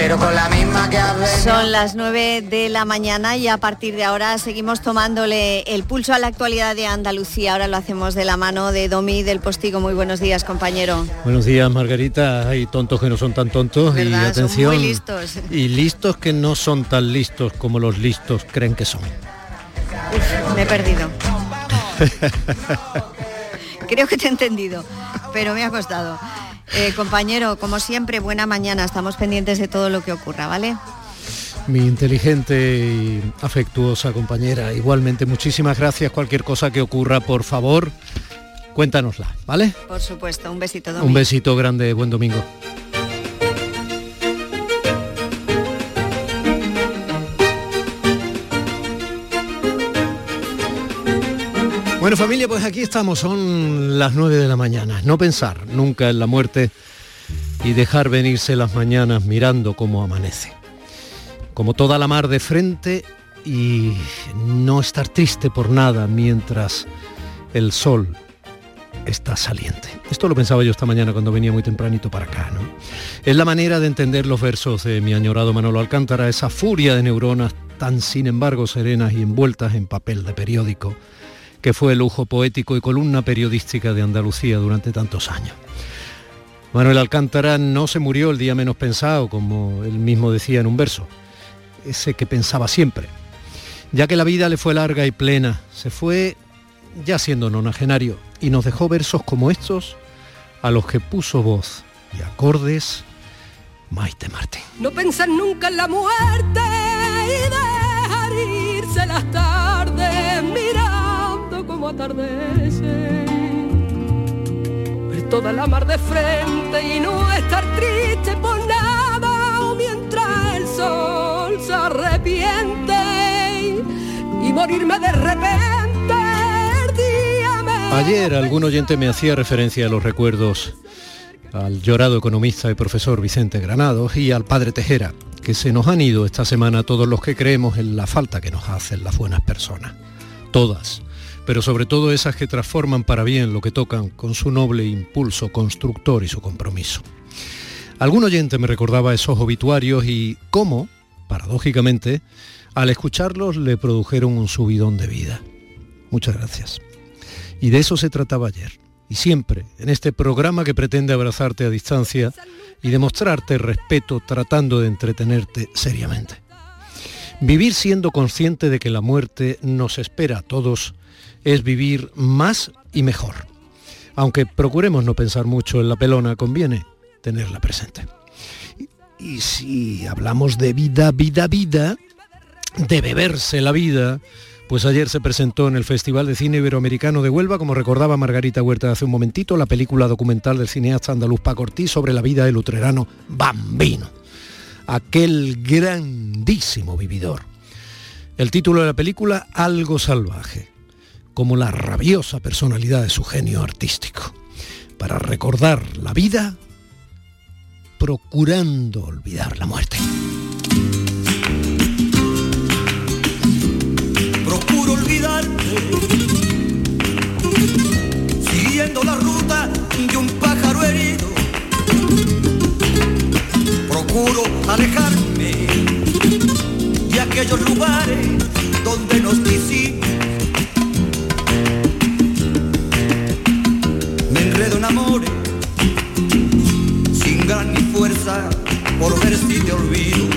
pero con la misma que Son las 9 de la mañana y a partir de ahora seguimos tomándole el pulso a la actualidad de Andalucía. Ahora lo hacemos de la mano de Domi del Postigo. Muy buenos días, compañero. Buenos días, Margarita. Hay tontos que no son tan tontos y atención. muy listos. Y listos que no son tan listos como los listos creen que son. me he perdido. Creo que te he entendido, pero me ha costado. Eh, compañero, como siempre, buena mañana. Estamos pendientes de todo lo que ocurra, ¿vale? Mi inteligente y afectuosa compañera, igualmente muchísimas gracias. Cualquier cosa que ocurra, por favor, cuéntanosla, ¿vale? Por supuesto, un besito. Domingo. Un besito grande, buen domingo. Bueno familia, pues aquí estamos, son las 9 de la mañana. No pensar nunca en la muerte y dejar venirse las mañanas mirando cómo amanece. Como toda la mar de frente y no estar triste por nada mientras el sol está saliente. Esto lo pensaba yo esta mañana cuando venía muy tempranito para acá, ¿no? Es la manera de entender los versos de mi añorado Manolo Alcántara, esa furia de neuronas tan sin embargo serenas y envueltas en papel de periódico que fue el lujo poético y columna periodística de Andalucía durante tantos años. Manuel Alcántara no se murió el día menos pensado, como él mismo decía en un verso, ese que pensaba siempre, ya que la vida le fue larga y plena, se fue ya siendo nonagenario y nos dejó versos como estos a los que puso voz y acordes Maite Martín. No pensar nunca en la muerte y dejar irse las atardece. Toda la mar de frente y no estar triste por nada, mientras el sol se arrepiente y morirme de repente. Ayer algún oyente me hacía referencia a los recuerdos al llorado economista y profesor Vicente Granados y al padre Tejera, que se nos han ido esta semana todos los que creemos en la falta que nos hacen las buenas personas. Todas pero sobre todo esas que transforman para bien lo que tocan con su noble impulso constructor y su compromiso. Algún oyente me recordaba esos obituarios y cómo, paradójicamente, al escucharlos le produjeron un subidón de vida. Muchas gracias. Y de eso se trataba ayer. Y siempre, en este programa que pretende abrazarte a distancia y demostrarte respeto tratando de entretenerte seriamente. Vivir siendo consciente de que la muerte nos espera a todos es vivir más y mejor. Aunque procuremos no pensar mucho en la pelona, conviene tenerla presente. Y, si hablamos de vida, vida, vida, de beberse la vida, pues ayer se presentó en el Festival de Cine Iberoamericano de Huelva, como recordaba Margarita Huerta hace un momentito, la película documental del cineasta andaluz Paco Ortiz sobre la vida del utrerano Bambino, aquel grandísimo vividor. El título de la película, Algo salvaje como la rabiosa personalidad de su genio artístico, para recordar la vida procurando olvidar la muerte. Procuro olvidarte, siguiendo la ruta de un pájaro herido. Procuro alejarme de aquellos lugares donde nos quisimos por ver te olvido.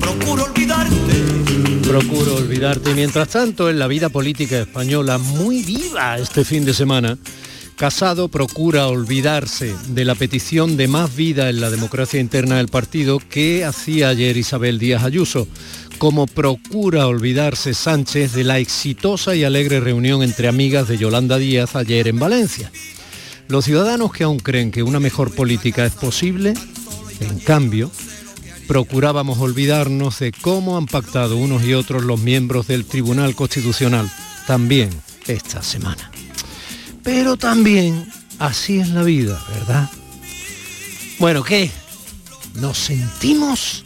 Procuro olvidarte. Procuro olvidarte. Mientras tanto, en la vida política española, muy viva este fin de semana, Casado procura olvidarse de la petición de más vida en la democracia interna del partido que hacía ayer Isabel Díaz Ayuso como procura olvidarse Sánchez de la exitosa y alegre reunión entre amigas de Yolanda Díaz ayer en Valencia. Los ciudadanos que aún creen que una mejor política es posible, en cambio, procurábamos olvidarnos de cómo han pactado unos y otros los miembros del Tribunal Constitucional, también esta semana. Pero también así es la vida, ¿verdad? Bueno, ¿qué? ¿Nos sentimos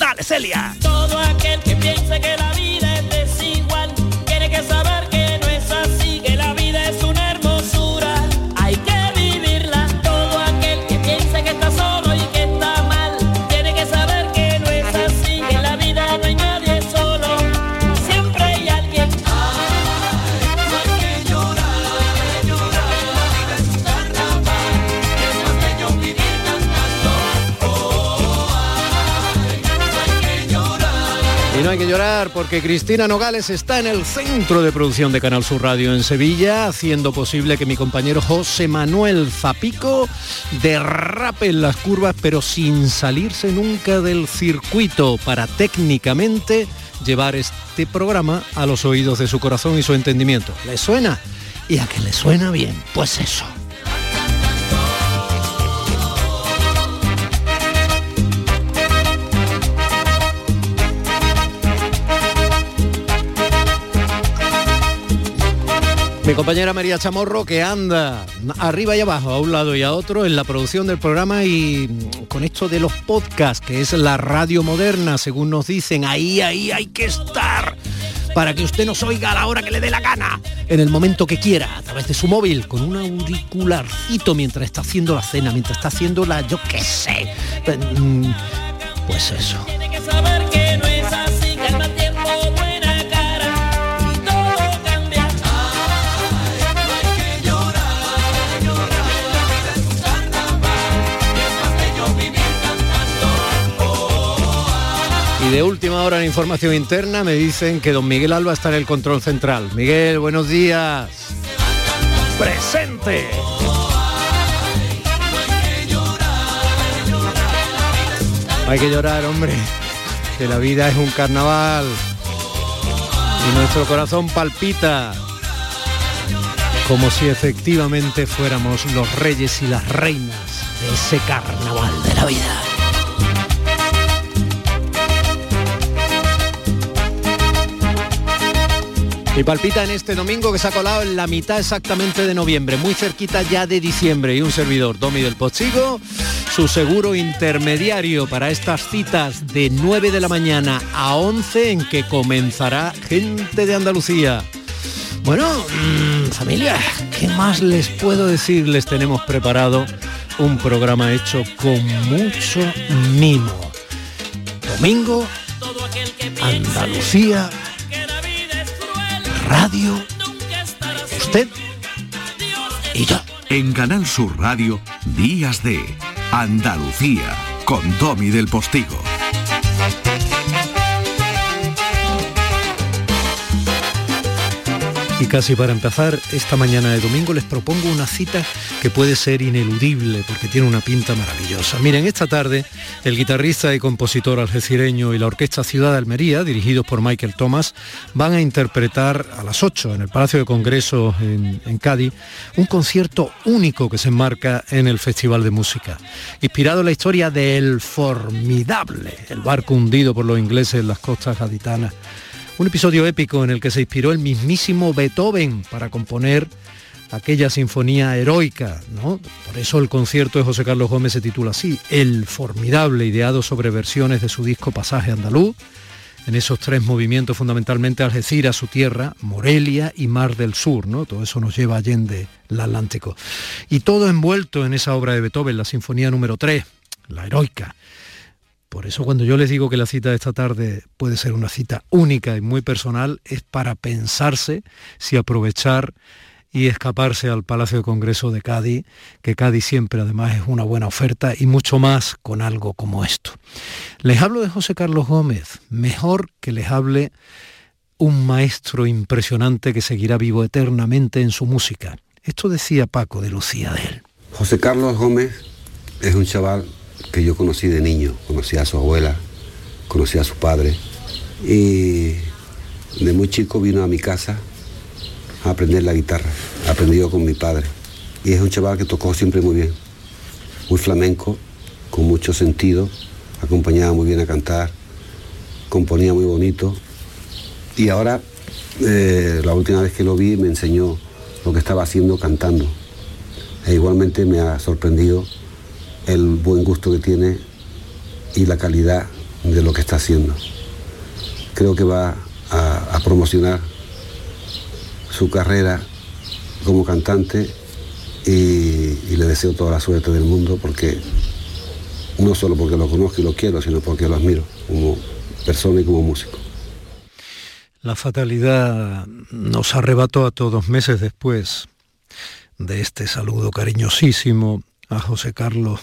Dale, Celia. Todo aquel que que la vida es desigual, tiene que saber hay que llorar porque Cristina Nogales está en el centro de producción de Canal Sur Radio en Sevilla, haciendo posible que mi compañero José Manuel Zapico derrape en las curvas, pero sin salirse nunca del circuito para técnicamente llevar este programa a los oídos de su corazón y su entendimiento. ¿Le suena? Y a que le suena bien, pues eso. Mi compañera María Chamorro que anda arriba y abajo, a un lado y a otro, en la producción del programa y con esto de los podcasts, que es la radio moderna, según nos dicen, ahí, ahí hay que estar para que usted nos oiga a la hora que le dé la gana, en el momento que quiera, a través de su móvil, con un auricularcito mientras está haciendo la cena, mientras está haciendo la, yo qué sé, mm, pues eso. Y de última hora en información interna me dicen que don Miguel Alba está en el control central. Miguel, buenos días. Presente. Hay que llorar, hombre, que la vida es un carnaval y nuestro corazón palpita como si efectivamente fuéramos los reyes y las reinas de ese carnaval de la vida. Y palpita en este domingo que se ha colado en la mitad exactamente de noviembre, muy cerquita ya de diciembre. Y un servidor, Domi del Pochigo, su seguro intermediario para estas citas de 9 de la mañana a 11 en que comenzará Gente de Andalucía. Bueno, mm, familia, ¿qué más les puedo decir? Les tenemos preparado un programa hecho con mucho mimo. Domingo, Andalucía, radio, usted y yo. En Canal Sur Radio, Días de Andalucía, con Domi del Postigo. Y casi para empezar, esta mañana de domingo les propongo una cita que puede ser ineludible porque tiene una pinta maravillosa. Miren, esta tarde el guitarrista y compositor algecireño y la Orquesta Ciudad de Almería, dirigidos por Michael Thomas, van a interpretar a las 8 en el Palacio de Congresos en, en Cádiz un concierto único que se enmarca en el Festival de Música, inspirado en la historia del formidable, el barco hundido por los ingleses en las costas gaditanas. Un episodio épico en el que se inspiró el mismísimo Beethoven para componer aquella sinfonía heroica, ¿no? Por eso el concierto de José Carlos Gómez se titula así, El formidable, ideado sobre versiones de su disco Pasaje Andaluz, en esos tres movimientos fundamentalmente Algeciras, su tierra, Morelia y Mar del Sur, ¿no? Todo eso nos lleva allende el Atlántico. Y todo envuelto en esa obra de Beethoven, la sinfonía número 3, la heroica. Por eso cuando yo les digo que la cita de esta tarde puede ser una cita única y muy personal, es para pensarse si aprovechar y escaparse al Palacio de Congreso de Cádiz, que Cádiz siempre además es una buena oferta y mucho más con algo como esto. Les hablo de José Carlos Gómez, mejor que les hable un maestro impresionante que seguirá vivo eternamente en su música. Esto decía Paco de Lucía de él. José Carlos Gómez es un chaval que yo conocí de niño, conocí a su abuela, conocí a su padre. Y de muy chico vino a mi casa a aprender la guitarra, aprendió con mi padre. Y es un chaval que tocó siempre muy bien, muy flamenco, con mucho sentido, acompañaba muy bien a cantar, componía muy bonito. Y ahora eh, la última vez que lo vi me enseñó lo que estaba haciendo cantando. E igualmente me ha sorprendido el buen gusto que tiene y la calidad de lo que está haciendo. Creo que va a, promocionar su carrera como cantante y, y le deseo toda la suerte del mundo porque no solo porque lo conozco y lo quiero, sino porque lo admiro como persona y como músico. La fatalidad nos arrebató a todos meses después de este saludo cariñosísimo a José Carlos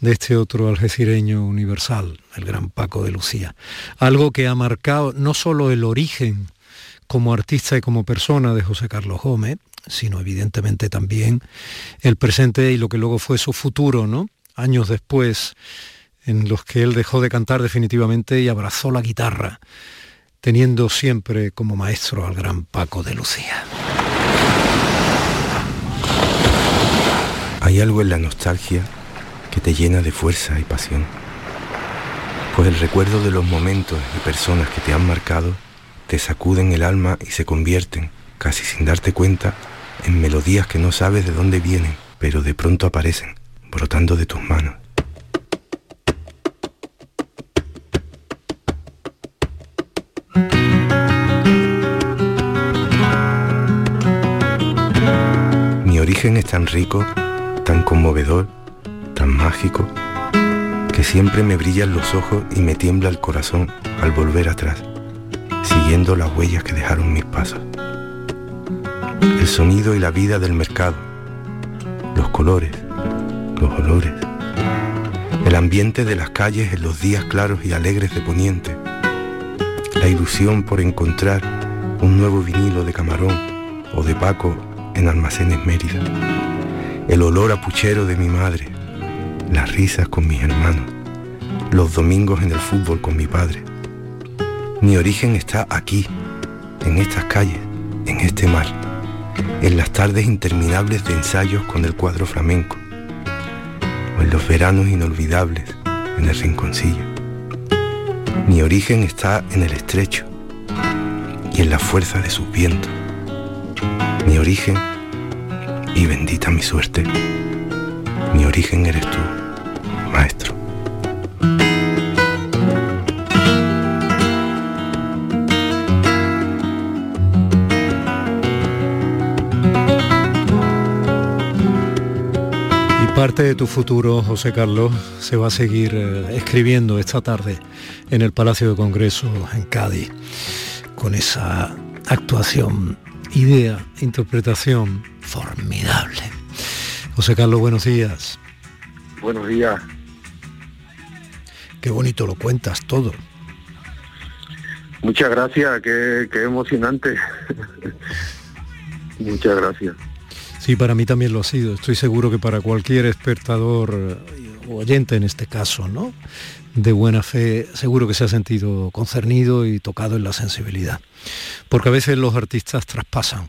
de este otro algecireño universal, el gran Paco de Lucía. Algo que ha marcado no solo el origen como artista y como persona de José Carlos Gómez, sino evidentemente también el presente y lo que luego fue su futuro, ¿no? Años después, en los que él dejó de cantar definitivamente y abrazó la guitarra, teniendo siempre como maestro al gran Paco de Lucía. Hay algo en la nostalgia que te llena de fuerza y pasión. Pues el recuerdo de los momentos y personas que te han marcado te sacuden el alma y se convierten, casi sin darte cuenta, en melodías que no sabes de dónde vienen, pero de pronto aparecen, brotando de tus manos. Mi origen es tan rico, tan conmovedor, tan mágico, que siempre me brillan los ojos y me tiembla el corazón al volver atrás, siguiendo las huellas que dejaron mis pasos. El sonido y la vida del mercado, los colores, los olores, el ambiente de las calles en los días claros y alegres de Poniente, la ilusión por encontrar un nuevo vinilo de camarón o de Paco en almacenes Mérida, el olor a puchero de mi madre, las risas con mis hermanos, los domingos en el fútbol con mi padre. Mi origen está aquí, en estas calles, en este mar en las tardes interminables de ensayos con el cuadro flamenco, o en los veranos inolvidables en el rinconcillo. Mi origen está en el estrecho y en la fuerza de sus vientos. Mi origen, y bendita mi suerte, mi origen eres tú, maestro. Parte de tu futuro, José Carlos, se va a seguir eh, escribiendo esta tarde en el Palacio de Congreso en Cádiz, con esa actuación, idea, interpretación formidable. José Carlos, buenos días. Buenos días. Qué bonito lo cuentas todo. Muchas gracias, qué, qué emocionante. Muchas gracias. Sí, para mí también lo ha sido. Estoy seguro que para cualquier espectador eh, o oyente en este caso, ¿no? De buena fe, seguro que se ha sentido concernido y tocado en la sensibilidad. Porque a veces los artistas traspasan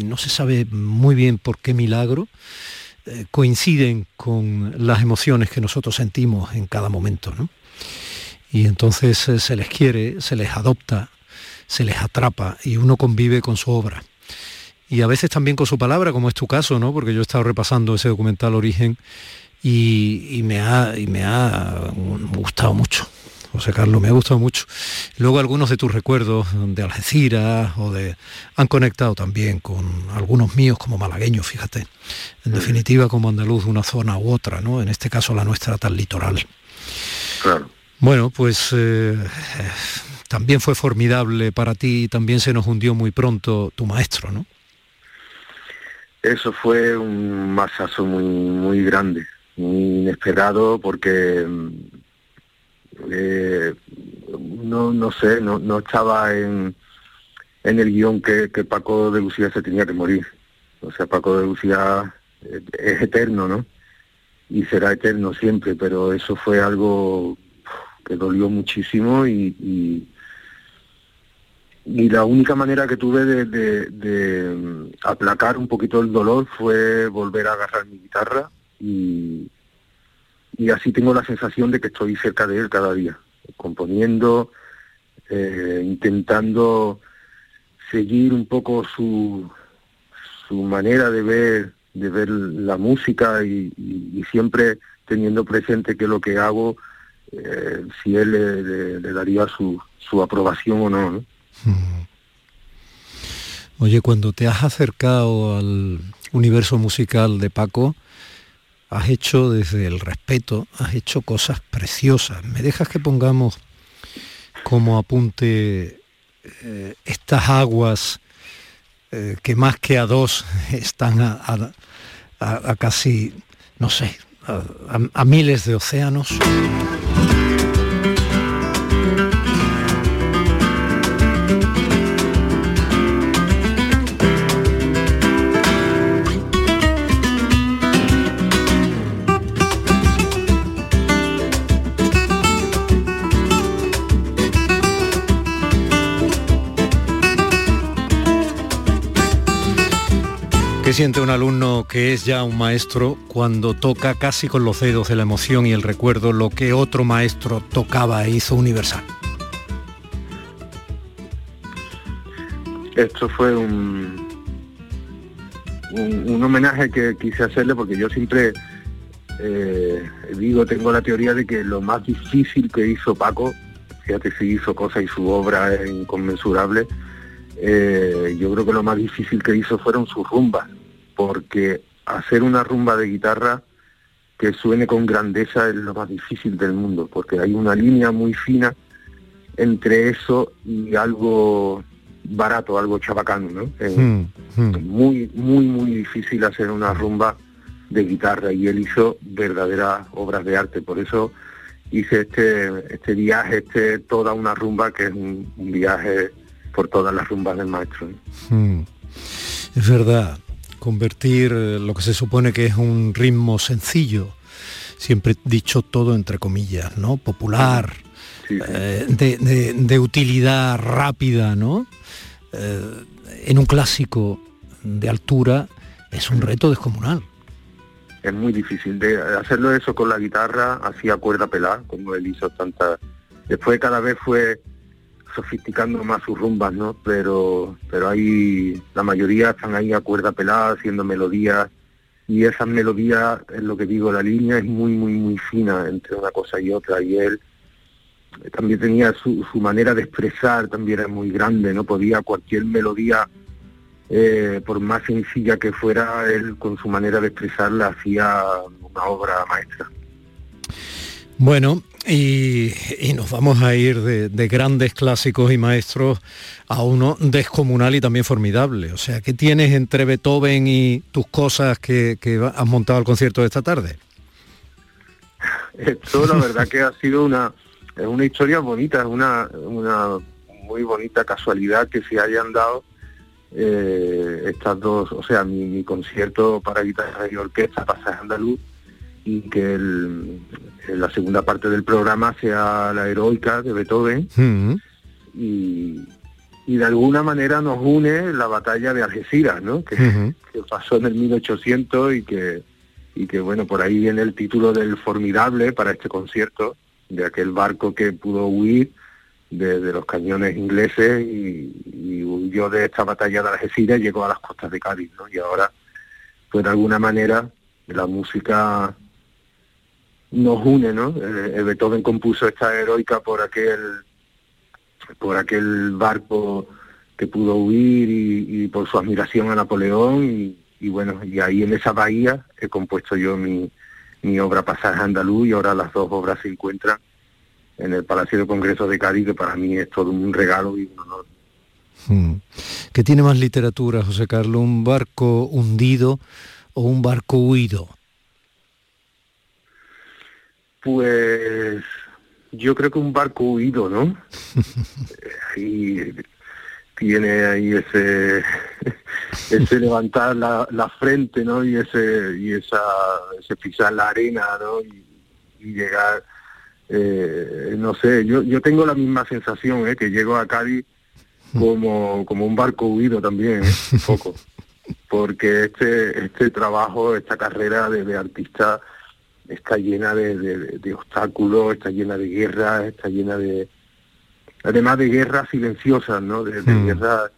y no se sabe muy bien por qué milagro eh, coinciden con las emociones que nosotros sentimos en cada momento, ¿no? Y entonces eh, se les quiere, se les adopta, se les atrapa y uno convive con su obra y a veces también con su palabra, como es tu caso, ¿no? Porque yo he estado repasando ese documental Origen y, me, ha, y me ha gustado mucho. José Carlos, me ha gustado mucho. Luego algunos de tus recuerdos de Algeciras o de... han conectado también con algunos míos como malagueños, fíjate. En definitiva, como andaluz, una zona u otra, ¿no? En este caso la nuestra tan litoral. Claro. Bueno, pues eh, también fue formidable para ti, también se nos hundió muy pronto tu maestro, ¿no? Eso fue un masazo muy, muy grande, muy inesperado porque mm, eh, no, no sé, no, no estaba en, en el guion que, que Paco de Lucía se tenía que morir. O sea, Paco de Lucía es eterno, ¿no? Y será eterno siempre, pero eso fue algo que dolió muchísimo y, y la única manera que tuve de, mm, aplacar un poquito el dolor fue volver a agarrar mi guitarra y, y así tengo la sensación de que estoy cerca de él cada día, componiendo, eh, intentando seguir un poco su, su manera de ver de ver la música y, siempre teniendo presente que lo que hago eh, si él le, daría su, su aprobación o no, ¿no? Oye, cuando te has acercado al universo musical de Paco, has hecho desde el respeto, has hecho cosas preciosas. ¿Me dejas que pongamos como apunte eh, estas aguas eh, que más que a dos están a, casi, no sé, a miles de océanos. ¿Qué siente un alumno que es ya un maestro cuando toca casi con los dedos de la emoción y el recuerdo lo que otro maestro tocaba e hizo universal? Esto fue un, un, homenaje que quise hacerle porque yo siempre eh, digo, tengo la teoría de que lo más difícil que hizo Paco, fíjate si hizo cosas y su obra es inconmensurable, eh, yo creo que lo más difícil que hizo fueron sus rumbas porque hacer una rumba de guitarra que suene con grandeza es lo más difícil del mundo, porque hay una línea muy fina entre eso y algo barato, algo chabacano, ¿no? Es hmm, hmm. Muy, muy, muy difícil hacer una rumba de guitarra y él hizo verdaderas obras de arte, por eso hice este, este viaje, este toda una rumba que es un, viaje por todas las rumbas del maestro. Hmm. Es verdad, convertir eh, lo que se supone que es un ritmo sencillo, siempre dicho todo entre comillas, ¿no? Popular, eh, de, utilidad rápida, ¿no? Eh, en un clásico de altura es un reto descomunal. Es muy difícil de hacerlo eso con la guitarra, hacía cuerda pelada, como él hizo tanta. Después cada vez fue sofisticando más sus rumbas, ¿no? Pero, pero hay, la mayoría están ahí a cuerda pelada, haciendo melodías, y esas melodías, es lo que digo, la línea es muy, muy, muy fina entre una cosa y otra, y él también tenía su, su manera de expresar, también era muy grande, ¿no? Podía cualquier melodía, eh, por más sencilla que fuera, él con su manera de expresarla hacía una obra maestra. Bueno, y, nos vamos a ir de, grandes clásicos y maestros a uno descomunal y también formidable. O sea, ¿qué tienes entre Beethoven y tus cosas que, has montado al concierto de esta tarde? Esto la verdad que ha sido una, una historia bonita, es una, una muy bonita casualidad que se hayan dado eh, estas dos, o sea, mi, concierto para guitarra y orquesta, Pasaje Andaluz, y que el, la segunda parte del programa sea la heroica de Beethoven y, de alguna manera nos une la batalla de Algeciras, ¿no? Que, pasó en el 1800 y que, y que, bueno, por ahí viene el título del formidable para este concierto, de aquel barco que pudo huir de, los cañones ingleses y, y, huyó de esta batalla de Algeciras y llegó a las costas de Cádiz, ¿no? Y ahora, pues de alguna manera, la música nos une, ¿no? Eh, Beethoven compuso esta heroica por aquel por aquel barco que pudo huir y, por su admiración a Napoleón y, bueno, y ahí en esa bahía he compuesto yo mi, obra Pasaje Andaluz y ahora las dos obras se encuentran en el Palacio de Congreso de Cádiz, que para mí es todo un regalo y un honor. Hmm. ¿Qué tiene más literatura, José Carlos? ¿Un barco hundido o un barco huido? Pues yo creo que un barco huido, ¿no? y tiene ahí ese ese levantar la, la, frente, ¿no? Y ese y esa ese pisar la arena, ¿no? Y, llegar, eh, no sé, yo yo tengo la misma sensación, ¿eh? Que llego a Cádiz como como un barco huido también, ¿eh? un poco, porque este este trabajo, esta carrera de, de artista está llena de, obstáculos, está llena de guerras, está llena de, además de guerras silenciosas, ¿no? De, hmm. guerras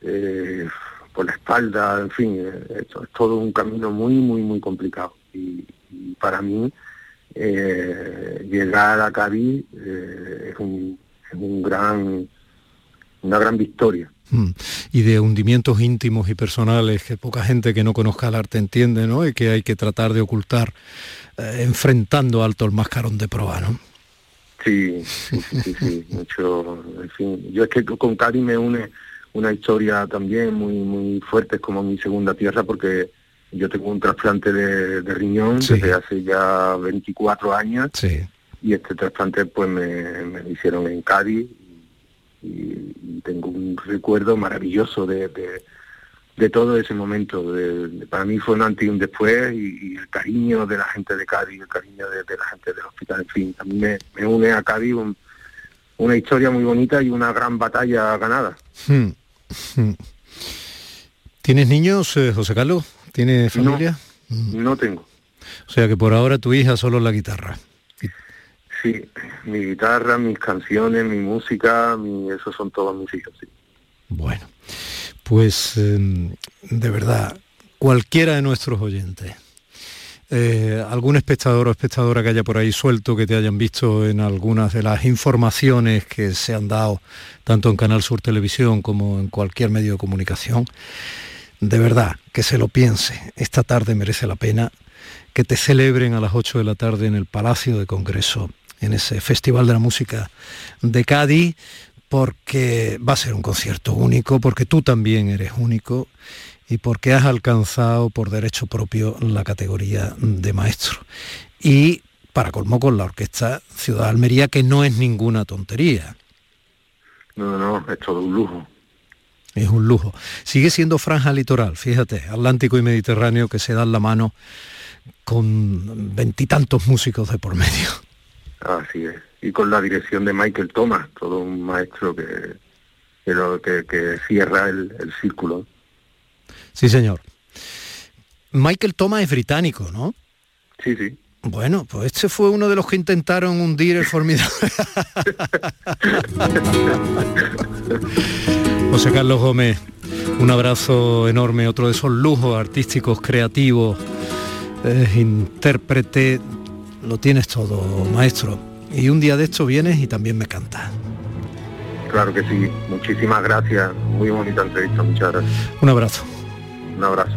eh, por la espalda, en fin, eh, es, todo un camino muy, muy, muy complicado. Y, para mí, eh, llegar a Cádiz es, un, es un gran, una gran victoria. Hmm. Y de hundimientos íntimos y personales que poca gente que no conozca el arte entiende, ¿no? Y que hay que tratar de ocultar eh, enfrentando alto el mascarón de proa, ¿no? Sí, sí, sí, sí, mucho, en fin, yo es que con Cari me une una historia también muy muy fuerte, como mi segunda tierra, porque yo tengo un trasplante de, de riñón desde hace ya 24 años Sí. y este trasplante pues me, me lo hicieron en Cádiz y, y tengo un recuerdo maravilloso de, de, de todo ese momento. De- de- para mí fue un antes y un después y, y el cariño de la gente de Cádiz, el cariño de, de la gente del hospital, en fin, a mí me, me une a Cádiz un- una historia muy bonita y una gran batalla ganada. Hmm. Hmm. ¿Tienes niños, eh, José Carlos? ¿Tienes familia? No tengo. O sea que por ahora tu hija solo la guitarra. Sí, mi guitarra, mis canciones, mi música, mi, esos son todos mis hijos. sí. Bueno, pues eh, de verdad, cualquiera de nuestros oyentes, eh, algún espectador o espectadora que haya por ahí suelto, que te hayan visto en algunas de las informaciones que se han dado, tanto en Canal Sur Televisión como en cualquier medio de comunicación, de verdad, que se lo piense. Esta tarde merece la pena que te celebren a las 8 de la tarde en el Palacio de Congreso, en ese Festival de la Música de Cádiz, porque va a ser un concierto único, porque tú también eres único y porque has alcanzado por derecho propio la categoría de maestro. Y para colmo con la Orquesta Ciudad de Almería, que no es ninguna tontería, No, no, es todo un lujo. es un lujo. Sigue siendo franja litoral, fíjate, Atlántico y Mediterráneo que se dan la mano con veintitantos músicos de por medio. Así es. Y con la dirección de Michael Thomas, todo un maestro que, que, lo- que- que cierra el, el círculo. Sí, señor. Michael Thomas es británico, ¿no? Sí, sí. Bueno, pues este fue uno de los que intentaron hundir el formidable. José Carlos Gómez, un abrazo enorme, otro de esos lujos artísticos, creativos, eh, intérprete, lo tienes todo, maestro. Y un día de esto vienes y también me cantas. Claro que sí. Muchísimas gracias. Muy bonita entrevista. Muchas gracias. Un abrazo. Un abrazo.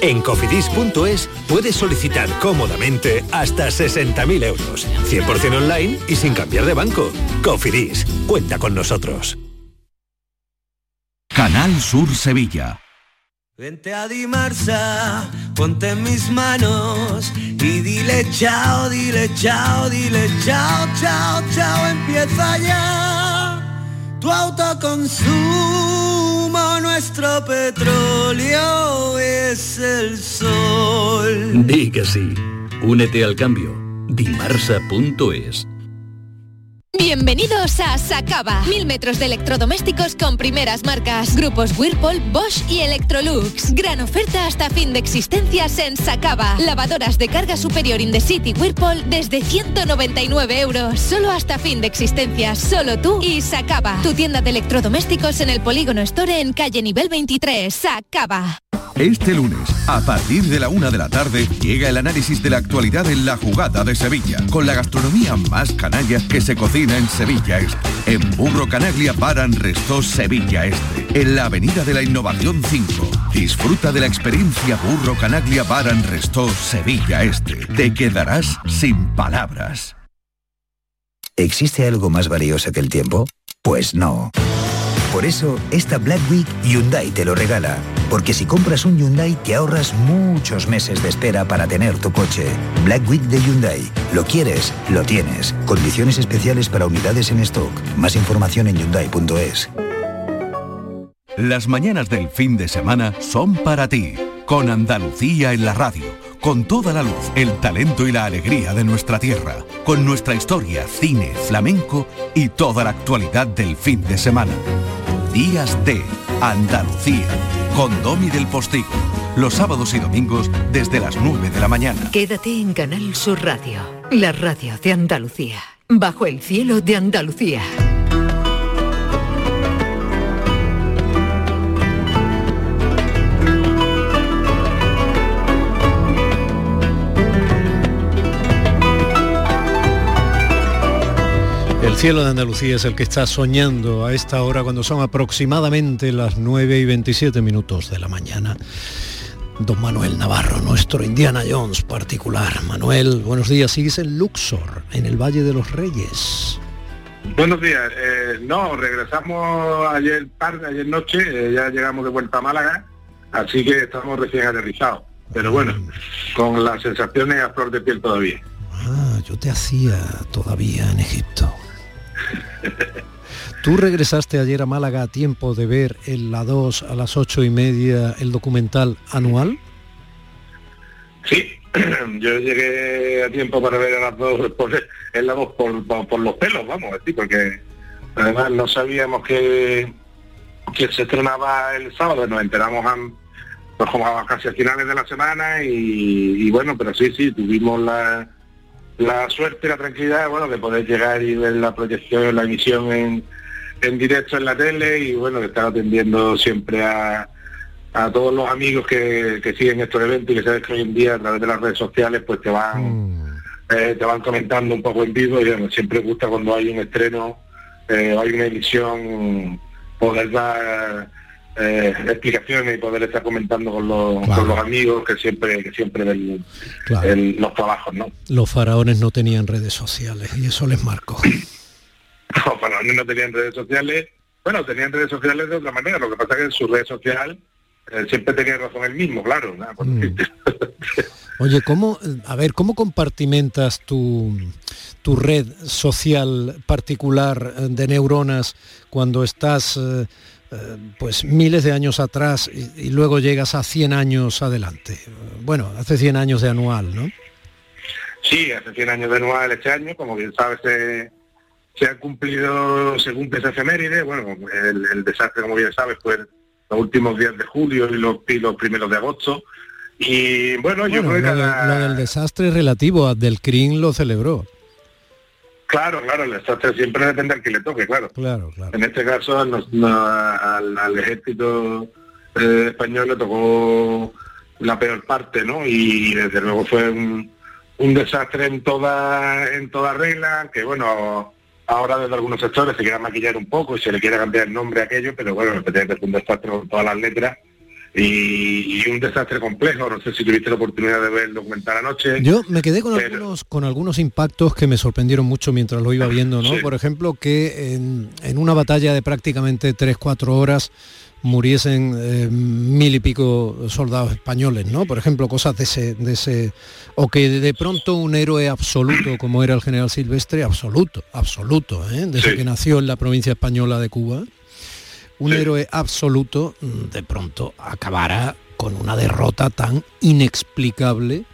En cofidis.es puedes solicitar cómodamente hasta 60.000 euros, 100% online y sin cambiar de banco. Cofidis, cuenta con nosotros. Canal Sur Sevilla. Vente a Dimarsa, ponte en mis manos y dile chao, dile chao, dile chao, chao, chao, empieza ya tu autoconsumo, nuestro petróleo es el sol. Di que sí. Únete al cambio. Dimarsa.es. Bienvenidos a Sacaba. Mil metros de electrodomésticos con primeras marcas. Grupos Whirlpool, Bosch y Electrolux. Gran oferta hasta fin de existencias en Sacaba. Lavadoras de carga superior in the city Whirlpool desde 199 euros. Solo hasta fin de existencias. Solo tú y Sacaba. Tu tienda de electrodomésticos en el Polígono Store en calle nivel 23. Sacaba. Este lunes, a partir de la una de la tarde, llega el análisis de la actualidad en la jugada de Sevilla, con la gastronomía más canalla que se cocina en Sevilla Este. En Burro Canaglia Baran Resto Sevilla Este, en la Avenida de la Innovación 5. Disfruta de la experiencia Burro Canaglia Baran Resto Sevilla Este. Te quedarás sin palabras. ¿Existe algo más valioso que el tiempo? Pues no. Por eso, esta Black Week Hyundai te lo regala. Porque si compras un Hyundai te ahorras muchos meses de espera para tener tu coche. Black Week de Hyundai. Lo quieres, lo tienes. Condiciones especiales para unidades en stock. Más información en hyundai.es. Las mañanas del fin de semana son para ti, con Andalucía en la radio, con toda la luz, el talento y la alegría de nuestra tierra, con nuestra historia, cine, flamenco y toda la actualidad del fin de semana. Días de Andalucía, con Domi del Postigo, los sábados y domingos desde las 9 de la mañana. Quédate en Canal Sur Radio, la radio de Andalucía. Bajo el cielo de Andalucía. Cielo de Andalucía es el que está soñando a esta hora cuando son aproximadamente las 9 y 27 minutos de la mañana. Don Manuel Navarro, nuestro Indiana Jones particular. Manuel, buenos días. Sigues en Luxor, en el Valle de los Reyes. Buenos días. Eh, no, regresamos ayer tarde, ayer noche, eh, ya llegamos de vuelta a Málaga, así que estamos recién aterrizados. Pero bueno, con las sensaciones a flor de piel todavía. Ah, yo te hacía todavía en Egipto. ¿Tú regresaste ayer a Málaga a tiempo de ver en la 2 a las ocho y media el documental anual? Sí, yo llegué a tiempo para ver a las dos, por, en la por, los pelos, vamos a decir, porque además no sabíamos que, que se estrenaba el sábado, nos enteramos a, pues como a casi a finales de la semana y bueno, pero sí, sí, tuvimos la, la suerte y la tranquilidad, bueno, de poder llegar y ver la proyección, la emisión en, en directo en la tele y bueno, de estar atendiendo siempre a, a todos los amigos que, que siguen estos eventos y que sabes que hoy en día a través de las redes sociales pues te van eh, te van comentando un poco en vivo y bueno, siempre gusta cuando hay un estreno eh, o hay una emisión poder dar eh, explicaciones y poder estar comentando con los, Claro. con los amigos que siempre que siempre ven Claro. el- los trabajos, ¿no? Los faraones no tenían redes sociales y eso les marcó. No, para mí no tenían redes sociales. Bueno, tenían redes sociales de otra manera. Lo que pasa es que en su red social eh, siempre tenía razón el mismo, claro. decirte. Oye, ¿cómo, a ver, cómo compartimentas tu, tu red social particular de neuronas cuando estás eh, pues miles de años atrás y, y luego llegas a 100 años adelante? Eh, Bueno, hace 100 años de anual, ¿no? Sí, hace 100 años de Anual este año, como bien sabes, se, se han cumplido, se cumple esa efeméride. Bueno, el, el desastre, como bien sabes, fue los últimos días de julio y los, y los primeros de agosto. Y bueno, yo creo que lo del desastre relativo, Abdelkrim lo celebró. Claro, claro, el desastre siempre depende al que le toque, claro. Claro, claro. En este caso no- al, al ejército eh, español le tocó la peor parte, ¿no? Y desde luego fue un, un desastre en toda en toda regla, que bueno, ahora desde algunos sectores se quiera maquillar un poco y se le quiere cambiar el nombre a aquello, pero bueno, efectivamente fue un desastre con todas las letras y, y un desastre complejo. No sé si tuviste la oportunidad de ver el documental anoche. Yo me quedé con Pero- algunos, con algunos impactos que me sorprendieron mucho mientras lo iba viendo, ¿no? Por ejemplo, que en, en una batalla de prácticamente 3-4 horas muriesen eh, mil y pico soldados españoles, ¿no? Por ejemplo, cosas de ese, de ese... O que de pronto un héroe absoluto, como era el general Silvestre, absoluto, absoluto, ¿eh? Desde Sí. que nació en la provincia española de Cuba, un héroe absoluto de pronto acabara con una derrota tan inexplicable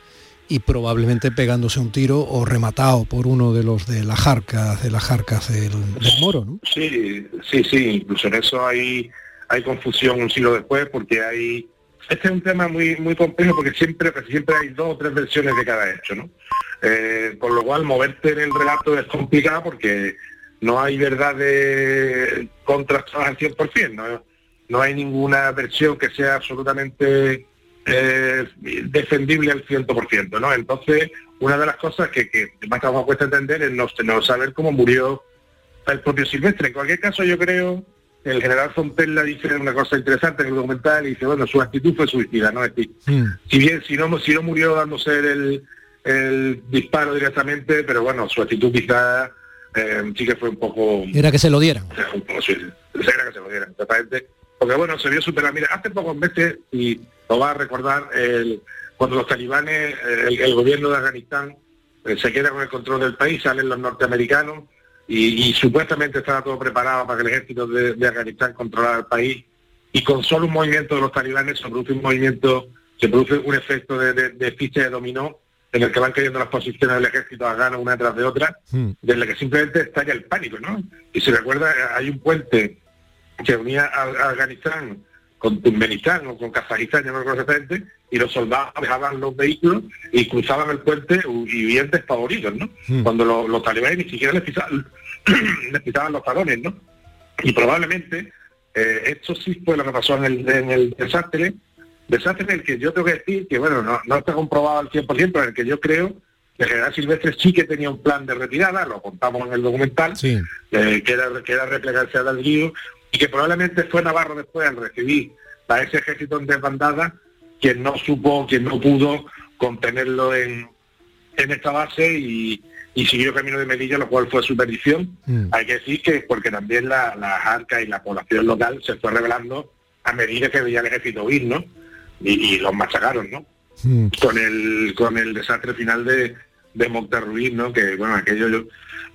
y probablemente pegándose un tiro o rematado por uno de los de las jarcas, de las jarcas del, del moro, ¿no? Sí, sí, sí, incluso en eso hay, hay confusión un siglo después porque hay... Este es un tema muy muy complejo porque siempre siempre hay dos o tres versiones de cada hecho, ¿no? Eh, con lo cual moverte en el relato es complicado porque no hay verdades contrastadas al 100%, ¿no? no hay ninguna versión que sea absolutamente eh, defendible al 100%, ¿no? Entonces, una de las cosas que, que más trabajo cuesta entender es no, no saber cómo murió el propio Silvestre. En cualquier caso, yo creo el general Fontella dice una cosa interesante en el documental y dice, bueno, su actitud fue suicida, ¿no? Es decir, Si bien, si no, si no murió dándose el, el disparo directamente, pero bueno, su actitud quizá eh, sí que fue un poco... Era que se lo dieran. Un poco suicida. Era que se lo dieran, exactamente. Porque bueno, se vio superar. Mira, hace pocos meses, y lo va a recordar, el, cuando los talibanes, el, el gobierno de Afganistán eh, se queda con el control del país, salen los norteamericanos y, supuestamente estaba todo preparado para que el ejército de, Afganistán controlara el país y con solo un movimiento de los talibanes se produce un movimiento, se produce un efecto de, de, ficha de dominó en el que van cayendo las posiciones del ejército afgano una tras de otra, hmm. desde que simplemente estalla el pánico, ¿no? Y se recuerda, hay un puente que unía a, Afganistán con Turkmenistán o con Kazajistán, ya no recuerdo exactamente, y los soldados dejaban los vehículos y cruzaban el puente y bien despavoridos, ¿no? Hmm. Cuando los talibanes ni siquiera les pisaban, les pisaban los talones, ¿no? Y probablemente eh, esto sí fue lo que pasó en el, en el desastre, desastre en el que yo tengo que decir que, bueno, no, está comprobado al 100%, pero en el que yo creo que general Silvestre sí que tenía un plan de retirada, lo contamos en el documental, eh, que, era, que era replegarse al río, y que probablemente fue Navarro después al recibir a ese ejército en desbandada quien no supo, quien no pudo contenerlo en, en esta base y, y siguió camino de Melilla, lo cual fue su perdición. Mm. Hay que decir que porque también la, las arcas y la población local se fue revelando a medida que veía el ejército huir, ¿no? Y, los machacaron, ¿no? Mm. Con el con el desastre final de, de Monterruiz, ¿no? Que bueno, aquello yo,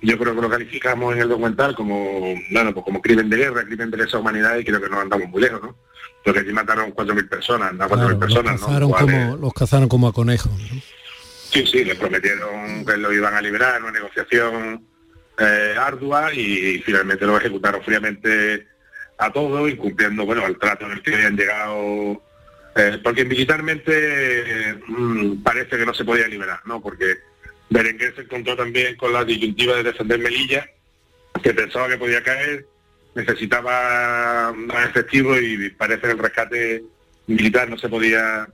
yo creo que lo calificamos en el documental como, bueno, pues como crimen de guerra, crimen de lesa humanidad y creo que no andamos muy lejos, ¿no? Porque aquí mataron 4.000 personas, no 4.000 personas, los cazaron, como, los cazaron como a conejos. Sí, sí, le prometieron que lo iban a liberar, una negociación eh, ardua y, finalmente lo ejecutaron fríamente a todo, incumpliendo bueno el trato en el que habían llegado, eh, porque militarmente mm, parece que no se podía liberar, ¿no? Porque Berenguer se encontró también con la disyuntiva de defender Melilla, que pensaba que podía caer, necesitaba más efectivo y parece que el rescate militar no se podía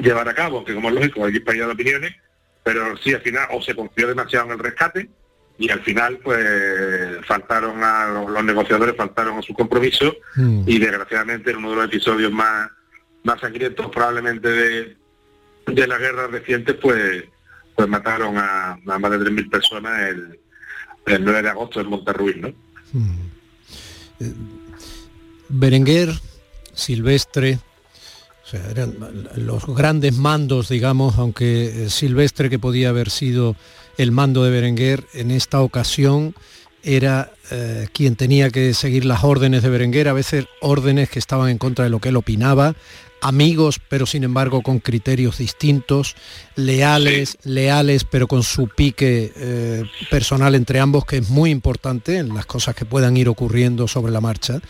llevar a cabo, que como es lógico, hay disparidad de opiniones, pero sí al final o se confió demasiado en el rescate y al final pues faltaron a los, negociadores, faltaron a su compromiso mm. y desgraciadamente en uno de los episodios más, más sangrientos probablemente de, de la guerra reciente pues pues mataron a, más de 3.000 personas el, el 9 de agosto en Monterruiz, ¿no? Mm. Eh, Berenguer, Silvestre, eran los grandes mandos, digamos, aunque eh, Silvestre, que podía haber sido el mando de Berenguer, en esta ocasión era eh, quien tenía que seguir las órdenes de Berenguer, a veces órdenes que estaban en contra de lo que él opinaba, amigos, pero sin embargo con criterios distintos, leales, leales, pero con su pique eh, personal entre ambos, que es muy importante en las cosas que puedan ir ocurriendo sobre la marcha.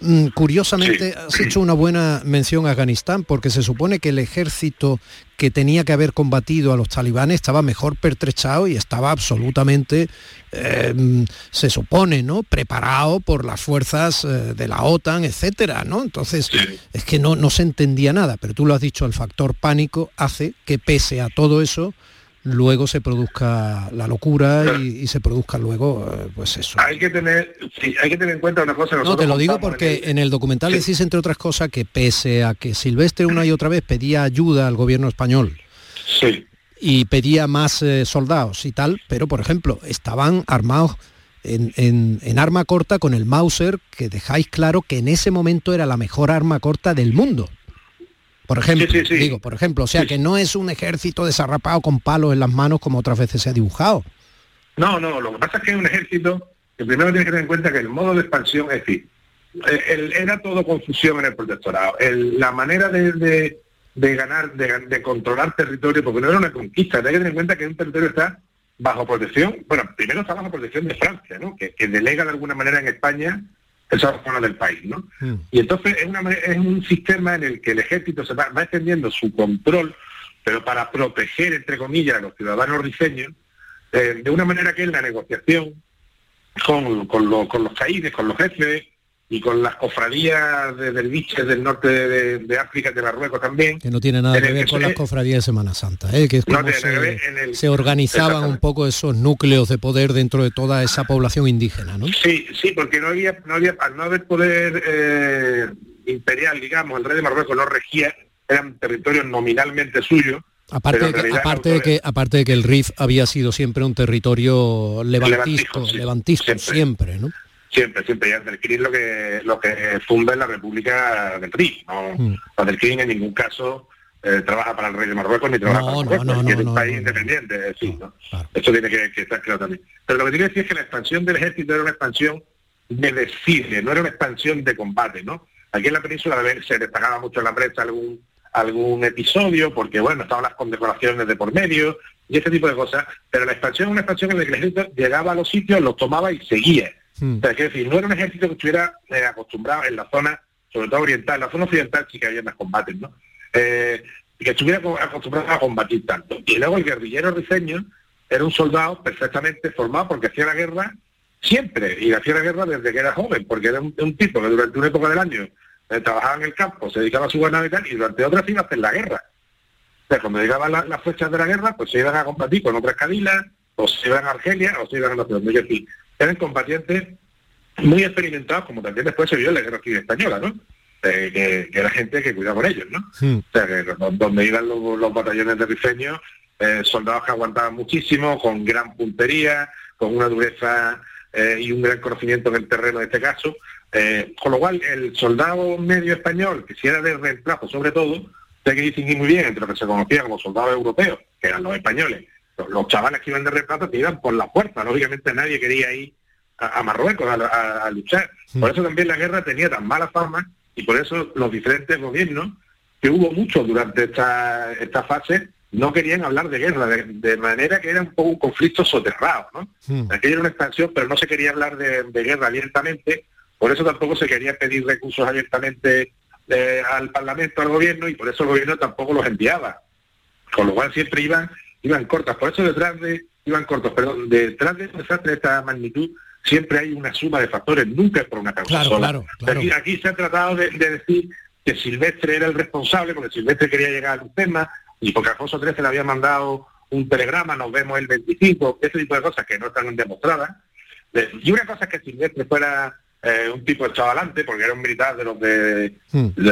Mm, curiosamente, has hecho una buena mención a Afganistán, porque se supone que el ejército que tenía que haber combatido a los talibanes estaba mejor pertrechado y estaba absolutamente, em, se supone, ¿no? Preparado por las fuerzas eh, de la OTAN, etcétera, ¿no? Entonces, es que no, no se entendía nada, pero tú lo has dicho, el factor pánico hace que pese a todo eso, luego se produzca la locura y, se produzca luego eh, pues eso hay que tener hay que tener en cuenta una cosa no te lo digo porque en el, documental decís entre otras cosas que pese a que Silvestre una y otra vez pedía ayuda al gobierno español sí. y pedía más eh, soldados y tal pero por ejemplo estaban armados en, en, arma corta con el Mauser, que dejáis claro que en ese momento era la mejor arma corta del mundo. Por ejemplo, digo, por ejemplo, o sea que no es un ejército desarrapado con palos en las manos como otras veces se ha dibujado. No, no, lo que pasa es que es un ejército que primero tiene que tener en cuenta que el modo de expansión, es decir, era todo confusión en el protectorado. la manera de, ganar, de, controlar territorio, porque no era una conquista, hay que tener en cuenta que un territorio está bajo protección, bueno, primero está bajo protección de Francia, ¿no? que, que delega de alguna manera en España esa zona del país, ¿no? Mm. Y entonces es, una, es, un sistema en el que el ejército se va, extendiendo su control, pero para proteger, entre comillas, a los ciudadanos rifeños, eh, de una manera que en la negociación con, con, con los caídes, con los jefes, y con las cofradías de derviches del norte de, de África, de Marruecos también. Que no tiene nada que ver que con se- las cofradías de Semana Santa, ¿eh? que es como ver se, en el- se organizaban un poco esos núcleos de poder dentro de toda esa población indígena, ¿no? Sí, sí, porque no había, no había, al no haber poder eh, imperial, digamos, el rey de Marruecos no regía, eran territorios nominalmente suyos. Aparte, de que, aparte, de que, aparte de que el RIF había sido siempre un territorio levantisco, Levantisco, sí, levantisco siempre, ¿no? Siempre, siempre. Y Abdelkrim lo que lo que funda es la República del RIF. No, Mm. Abdelkrim en ningún caso eh, trabaja para el rey de Marruecos ni trabaja No, para Marruecos. no, es un país independiente, es decir, ¿no? Eso tiene que, que estar claro también. Pero lo que quiero decir es que la expansión del ejército era una expansión de desfile, no era una expansión de combate, ¿no? Aquí en la península se destacaba mucho en la prensa algún algún episodio, porque bueno, estaban las condecoraciones de por medio y ese tipo de cosas, pero la expansión es una expansión en la que el ejército llegaba a los sitios, los tomaba y seguía. O sea, decir, no era un ejército que estuviera eh, acostumbrado en la zona, sobre todo oriental, en la zona occidental sí que había más combates, ¿no? Eh, que estuviera co- acostumbrado a combatir tanto. Y luego el guerrillero rifeño era un soldado perfectamente formado porque hacía la guerra siempre, y hacía la guerra desde que era joven, porque era un, tipo que durante una época del año eh, trabajaba en el campo, se dedicaba a su ganado y y durante otras iba a hacer la guerra. O sea, cuando llegaban la- las fechas de la guerra, pues se iban a combatir con otras cabilas, o se iban a Argelia, o se iban a no eran combatientes muy experimentados, como también después se vio en la guerra civil española, ¿no? Eh, que, que era gente que cuidaba con ellos, ¿no? O sea, que do- donde iban los, los batallones de rifeños, eh, soldados que aguantaban muchísimo, con gran puntería, con una dureza eh, y un gran conocimiento del terreno en este caso. Con lo cual, el soldado medio español, que si era de reemplazo sobre todo, hay que distinguir muy bien entre lo que se conocía como soldados europeos, que eran los españoles, los, chavales que iban de reemplazo que iban por la fuerza. Lógicamente nadie quería ir a, a Marruecos a, a- a luchar. Por eso también la guerra tenía tan mala fama y por eso los diferentes gobiernos, que hubo muchos durante esta, esta fase, no querían hablar de guerra, de, de manera que era un poco un conflicto soterrado, ¿no? Aquello era una expansión, pero no se quería hablar de, de guerra abiertamente, por eso tampoco se quería pedir recursos abiertamente eh, al Parlamento, al gobierno, y por eso el gobierno tampoco los enviaba. Con lo cual siempre iban, iban cortas. Por eso detrás de, iban cortos, perdón, detrás de un desastre de esta magnitud siempre hay una suma de factores, nunca es por una causa Claro, sola. claro, claro. Aquí, aquí se ha tratado de, de decir que Silvestre era el responsable, porque Silvestre quería llegar a un tema, y porque Alfonso XIII le había mandado un telegrama, nos vemos el 25, ese tipo de cosas que no están demostradas. De- Y una cosa es que Silvestre fuera eh, un tipo echado adelante, porque era un militar de los de, de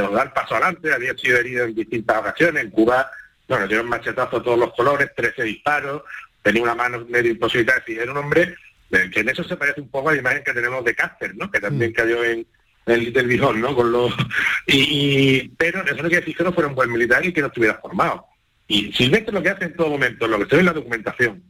los dar paso adelante, había sido herido en distintas ocasiones, en Cuba, bueno, dio un machetazo a todos los colores, 13 disparos, tenía una mano medio imposibilitada, es decir, era un hombre que en eso se parece un poco a la imagen que tenemos de Cáceres, ¿no? Que también cayó en el Little Bijón, ¿no? Con los y, y- pero eso no quiere decir que no fuera un buen militar y que no estuviera formado. Y Silvestre lo que hace en todo momento, lo que se ve en la documentación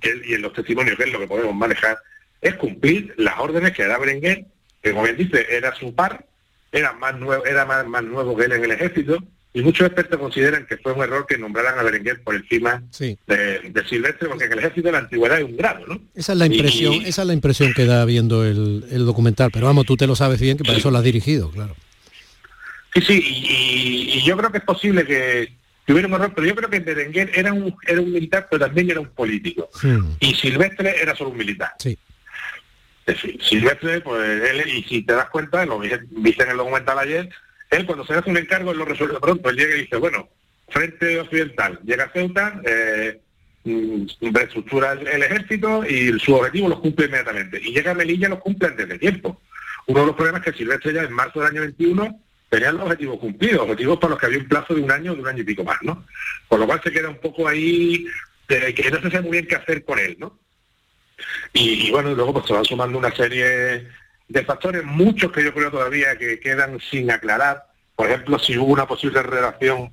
que y en los testimonios, que es lo que podemos manejar, es cumplir las órdenes que da Berenguer, que como bien dice, era su par, era más nuevo, era más, más nuevo que él en el ejército, y muchos expertos consideran que fue un error que nombraran a Berenguer por encima Sí. de, de Silvestre, porque el ejército de la antigüedad hay un grado, ¿no? Esa es la impresión, y- esa es la impresión que da viendo el, el documental. Pero vamos, tú te lo sabes bien que para eso lo has dirigido, claro. Sí, sí, y, yo creo que es posible que, que hubiera un error, pero yo creo que Berenguer era un, era un militar, pero también era un político. Y Silvestre era solo un militar. Sí. Es decir, Silvestre, pues él, y si te das cuenta, lo viste viste en el documental ayer, él cuando se hace un encargo, lo resuelve pronto. Él llega y dice, bueno, frente occidental, llega a Ceuta, eh, mm, reestructura el, ejército y su objetivo los cumple inmediatamente. Y llega a Melilla los cumple antes de tiempo. Uno de los problemas que Silvestre ya en marzo del año 21 tenía los objetivos cumplidos, objetivos para los que había un plazo de un año, de un año y pico más, ¿no? Por lo cual se queda un poco ahí, de que no se sabe muy bien qué hacer con él, ¿no? Y, y bueno, luego pues se van sumando una serie de factores, muchos que yo creo todavía que quedan sin aclarar. Por ejemplo, si hubo una posible relación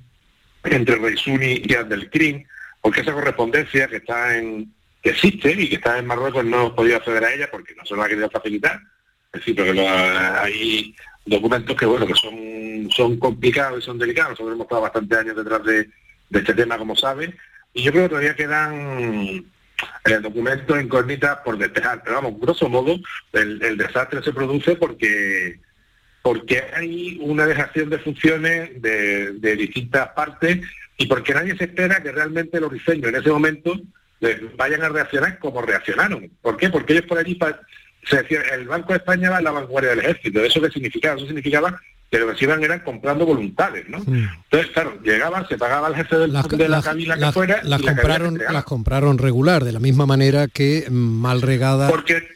entre Reisuni y Abdelkrim, porque esa correspondencia que está en que existe y que está en Marruecos no hemos podido acceder a ella porque no se lo ha querido facilitar. Es decir, porque hay documentos que bueno que son son complicados y son delicados. Nosotros hemos estado bastantes años detrás de, de este tema, como saben, y yo creo que todavía quedan eh, documentos incógnitas por despejar. Pero vamos, grosso modo, el, el desastre se produce porque porque hay una dejación de funciones de, distintas partes y porque nadie se espera que realmente los rifeños en ese momento eh, vayan a reaccionar como reaccionaron. ¿Por qué? Porque ellos por allí se decía, el Banco de España va en la vanguardia del ejército. ¿Eso qué significaba? Eso significaba lo que se iban eran comprando voluntades, ¿no? Entonces, claro, llegaban, se pagaba al jefe del, de la cabina que las- fuera las y compraron, las compraron regular, de la misma manera que mal regada. Porque,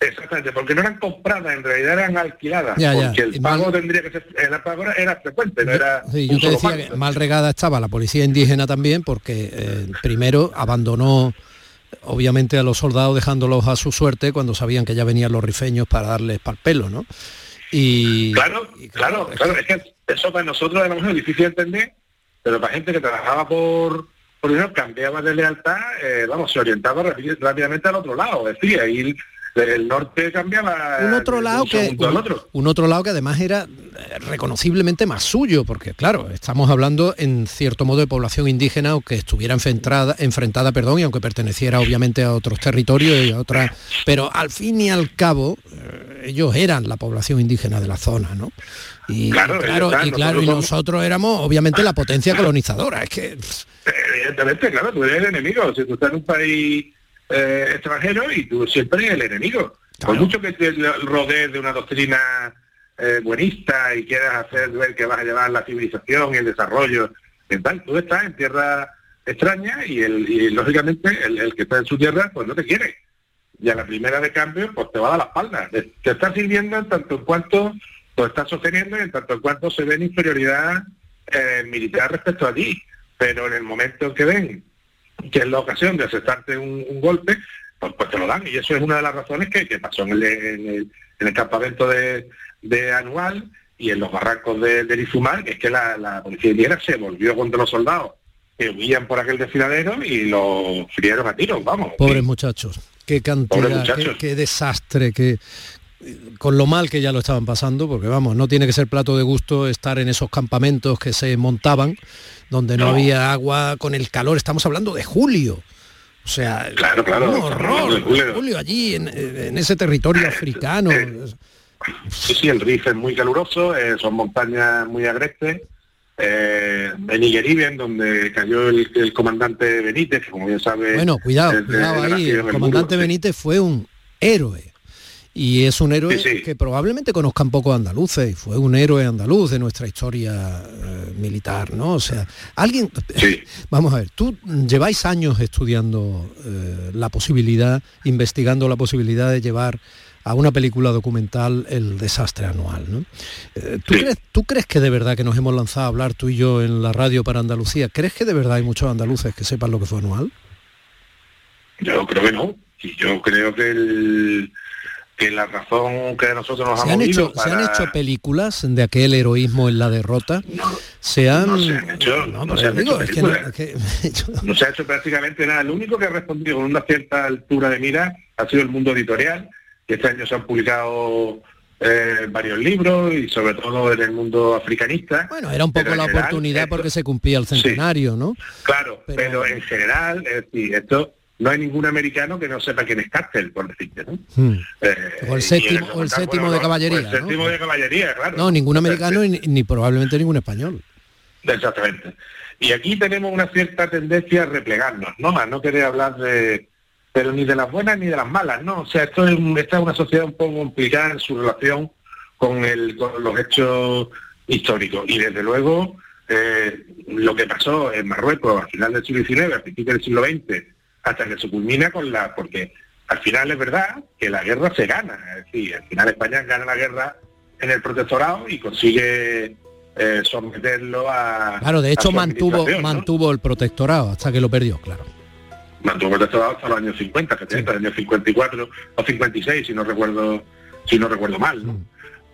exactamente, porque no eran compradas, en realidad eran alquiladas. Ya, ya. Porque el Y pago mal- tendría que ser, el pago era, frecuente, no era Sí, yo te decía que mal regada estaba la policía indígena también, porque eh, primero abandonó obviamente a los soldados dejándolos a su suerte cuando sabían que ya venían los rifeños para darles pal pelo, ¿no? Y Claro, claro, claro, es que eso para nosotros era muy difícil de entender, pero para gente que trabajaba por por dinero cambiaba de lealtad, eh, vamos, se orientaba rápid- rápidamente al otro lado, es decir, ahí el, norte cambiaba un otro de lado un que un, otro. un otro lado que además era eh, reconociblemente más suyo porque claro estamos hablando en cierto modo de población indígena aunque estuviera enfrentada enfrentada perdón y aunque perteneciera obviamente a otros territorios y a otras pero al fin y al cabo eh, ellos eran la población indígena de la zona no y Claro, y claro, están, y, claro, y nosotros somos- nosotros éramos obviamente la potencia colonizadora es que Evidentemente, claro, tú eres el enemigo, si tú estás en un país eh, extranjero y tú siempre el enemigo. Por mucho que te rodees de una doctrina eh, buenista y quieras hacer ver que vas a llevar la civilización y el desarrollo, y tal, tú estás en tierra extraña y, el, y lógicamente el, el que está en su tierra pues no te quiere. Y a la primera de cambio pues te va a dar la espalda. Te, te está sirviendo en tanto en cuanto lo estás sosteniendo y en tanto en cuanto se ve en inferioridad eh, militar respecto a ti. Pero en el momento en que ven que es la ocasión de aceptarte un, un golpe, pues, pues te lo dan. Y eso es una de las razones que, que pasó en el, en el- en el campamento de, de Anual y en los barrancos de, de Lizumar, que es que la, la policía indígena se volvió contra los soldados que huían por aquel desfiladero y los frieron a tiros, vamos. pobres muchachos qué cantidad Pobres qué, muchachos. qué desastre qué con lo mal que ya lo estaban pasando, porque vamos, no tiene que ser plato de gusto estar en esos campamentos que se montaban, donde no, No. había agua con el calor, estamos hablando de julio. O sea, Claro, claro, un de horror, julio. allí, en, en ese territorio africano. Sí, sí, el Rif es muy caluroso, eh, son montañas muy agrestes. Eh, en donde cayó el, el comandante Benítez, que como bien sabe... Bueno, cuidado, ahí, el comandante muro, sí. Benítez fue un héroe. Y es un héroe Sí, sí. que probablemente conozcan poco andaluces, y fue un héroe andaluz de nuestra historia eh, militar, ¿no? O sea, alguien, vamos a ver, tú lleváis años estudiando eh, la posibilidad, investigando la posibilidad de llevar a una película documental el desastre anual, ¿no? Eh, ¿tú, crees, ¿Tú crees que de verdad que nos hemos lanzado a hablar tú y yo en la radio para Andalucía? ¿Crees que de verdad hay muchos andaluces que sepan lo que fue anual? Yo creo que no. Y yo creo que el que la razón que nosotros nos ¿Se ha han, hecho, ¿Se han hecho películas de aquel heroísmo en la derrota? se han... no se han hecho, No, no pero se han digo, hecho es que no- películas. es que- No se ha hecho prácticamente nada. Lo único que ha respondido con una cierta altura de mira ha sido el mundo editorial, que este año se han publicado eh, varios libros y sobre todo en el mundo africanista. Bueno, era un poco Pero la general, oportunidad esto- porque se cumplía el centenario, ¿no? Claro, pero... en general, es decir, esto no hay ningún americano que no sepa quién es Cárcel, por decirte, ¿no? Hmm. Eh, O el séptimo, en o el documental, séptimo bueno, de caballería, El ¿no? séptimo de caballería, claro. No, ningún americano y ni, ni probablemente ningún español. Exactamente. Y aquí tenemos una cierta tendencia a replegarnos, ¿no? A no querer hablar de, pero ni de las buenas ni de las malas, ¿no? O sea, esto es, esta es una sociedad un poco complicada en su relación con, el, con los hechos históricos. Y desde luego, eh, lo que pasó en Marruecos al final del siglo XIX, a principios del siglo XX, hasta que se culmina con la... porque al final es verdad que la guerra se gana, es decir, al final España gana la guerra en el protectorado y consigue eh, someterlo a... Claro, de hecho mantuvo, mantuvo el protectorado hasta que lo perdió, claro. mantuvo el protectorado hasta los años 50, que hasta los años 54 o 56, si no recuerdo, si no recuerdo mal, ¿no?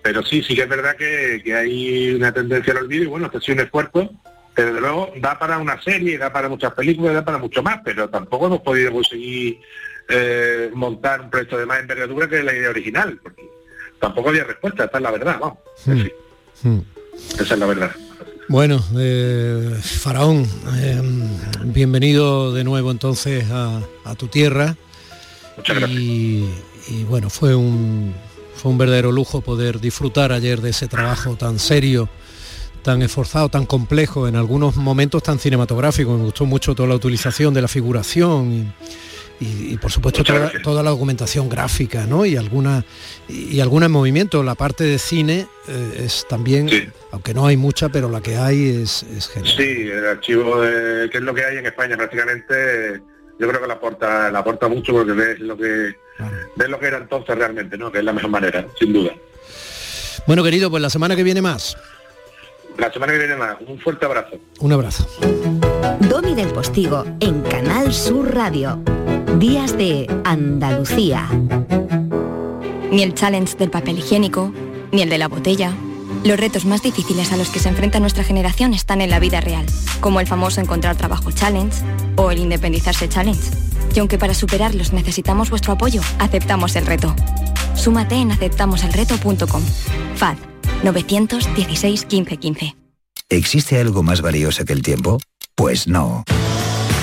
Pero sí, sí que es verdad que, que hay una tendencia al olvido y bueno, este ha sido un esfuerzo desde luego da para una serie, da para muchas películas, da para mucho más, pero tampoco hemos podido conseguir eh, montar un proyecto de más envergadura que la idea original, porque tampoco había respuesta, esta es la verdad, vamos, Hmm. esa es la verdad. Bueno, eh, Faraón, eh, bienvenido de nuevo entonces a, a tu tierra. Y, y bueno, fue un, fue un verdadero lujo poder disfrutar ayer de ese trabajo tan serio, tan esforzado, tan complejo, en algunos momentos tan cinematográfico. Me gustó mucho toda la utilización de la figuración y, y por supuesto toda, toda la documentación gráfica, ¿no? Y alguna y, y alguna en movimiento. La parte de cine eh, es también, aunque no hay mucha, pero la que hay es, es genial. Sí, el archivo de, que es lo que hay en España prácticamente, yo creo que la aporta, la aporta mucho porque ves lo que ves lo que era entonces realmente, ¿no? Que es la mejor manera, sin duda. Bueno, querido, pues la semana que viene más. La semana que viene más, un fuerte abrazo. Un abrazo. Domi del Postigo en Canal Sur Radio. Días de Andalucía. Ni el challenge del papel higiénico, ni el de la botella. Los retos más difíciles a los que se enfrenta nuestra generación están en la vida real, como el famoso encontrar trabajo challenge o el independizarse challenge. Y aunque para superarlos necesitamos vuestro apoyo, aceptamos el reto. Súmate en aceptamoselreto.com. FAD 916 15 15. ¿Existe algo más valioso que el tiempo? Pues no.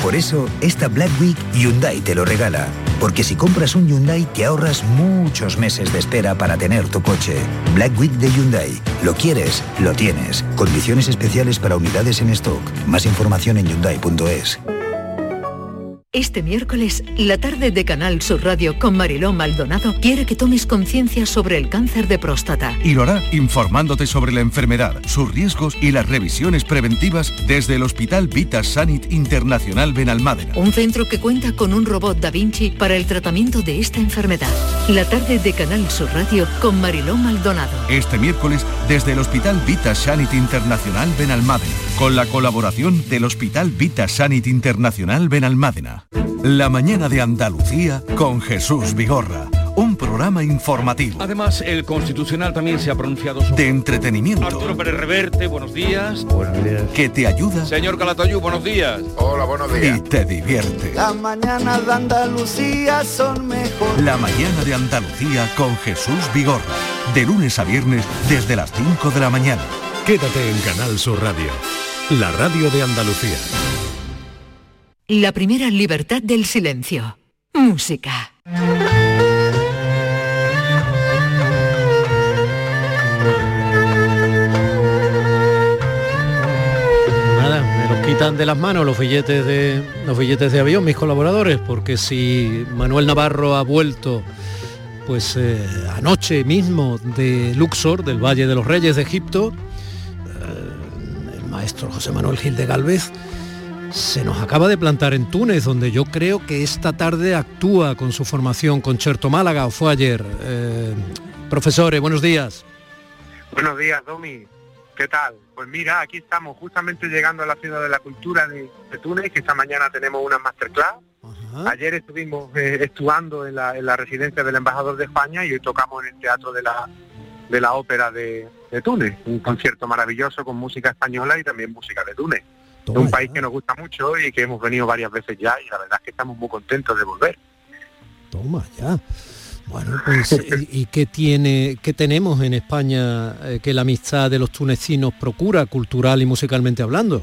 Por eso, esta Black Week Hyundai te lo regala. Porque si compras un Hyundai te ahorras muchos meses de espera para tener tu coche. Black Week de Hyundai. Lo quieres, lo tienes. Condiciones especiales para unidades en stock. Más información en hyundai.es. Este miércoles, la tarde de Canal Sur Radio con Mariló Maldonado quiere que tomes conciencia sobre el cáncer de próstata. Y lo hará informándote sobre la enfermedad, sus riesgos y las revisiones preventivas desde el Hospital Vita Sanit Internacional Benalmádena. Un centro que cuenta con un robot Da Vinci para el tratamiento de esta enfermedad. La tarde de Canal Sur Radio con Mariló Maldonado. Este miércoles desde el Hospital Vita Sanit Internacional Benalmádena, con la colaboración del Hospital Vita Sanit Internacional Benalmádena. La mañana de Andalucía con Jesús Vigorra. Un programa informativo. Además, el Constitucional también se ha pronunciado sobre... De entretenimiento. Arturo Pérez Reverte, buenos días. Buenos días. Que te ayuda. Señor Calatayú, buenos días. Hola, buenos Y te divierte. Las mañanas de Andalucía son mejor. La mañana de Andalucía con Jesús Vigorra. De lunes a viernes desde las 5 de la mañana. Quédate en Canal Sur Radio, la radio de Andalucía. La primera libertad del silencio. Música. Nada, me los quitan de las manos los billetes de los billetes de avión mis colaboradores, porque si Manuel Navarro ha vuelto pues eh, anoche mismo de Luxor, del Valle de los Reyes de Egipto, eh, el maestro José Manuel Gil de Galvez, se nos acaba de plantar en Túnez, donde yo creo que esta tarde actúa con su formación Concerto Málaga, o fue ayer. Eh, profesores, buenos días. Buenos días, Domi. ¿Qué tal? Pues mira, aquí estamos justamente llegando a la Ciudad de la Cultura de, de Túnez, que esta mañana tenemos una masterclass. Ayer estuvimos eh, estudiando en la, en la residencia del embajador de España y hoy tocamos en el Teatro de la, de la Ópera de, de Túnez. Un concierto maravilloso con música española y también música de Túnez. Es un país que nos gusta mucho y que hemos venido varias veces ya y la verdad es que estamos muy contentos de volver. Toma ya. Bueno, pues, ¿y qué tiene, qué tenemos en España eh, que la amistad de los tunecinos procura, cultural y musicalmente hablando?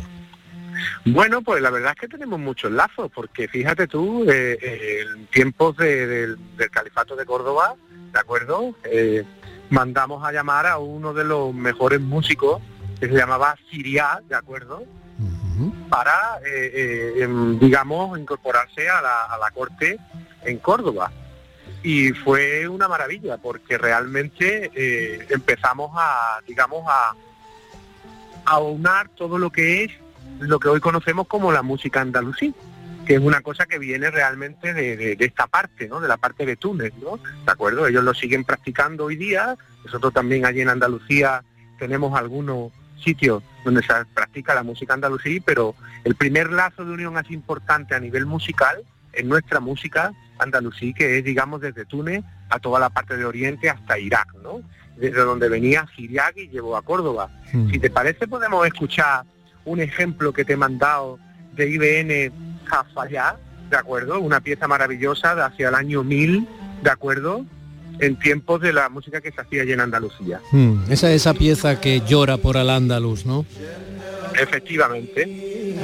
Bueno, pues la verdad es que tenemos muchos lazos, porque fíjate tú, eh, eh, en tiempos de- del, del califato de Córdoba, ¿de acuerdo? Mandamos a llamar a uno de los mejores músicos, que se llamaba Siria, ¿de acuerdo? Para, eh, eh, em, digamos, incorporarse a la, corte en Córdoba. Y fue una maravilla, porque realmente eh, empezamos a, digamos, a, todo lo que es lo que hoy conocemos como la música andalusí, que es una cosa que viene realmente de, de- de esta parte, ¿no? De la parte de Túnez, ¿no? ¿De acuerdo? Ellos lo siguen practicando hoy día. Nosotros también allí en Andalucía tenemos algunos sitios donde se practica la música andalusí, pero el primer lazo de unión así importante a nivel musical es nuestra música andalusí, que es, digamos, desde Túnez a toda la parte de Oriente hasta Irak, ¿no? Desde donde venía Siriac y llevó a Córdoba. Si te parece, podemos escuchar un ejemplo que te he mandado de IBN Jafayá, ¿de acuerdo? Una pieza maravillosa de hacia el año 1000, ¿de acuerdo? En tiempos de la música que se hacía allí en Andalucía. Hmm, esa esa pieza que llora por al andaluz, ¿no? Efectivamente.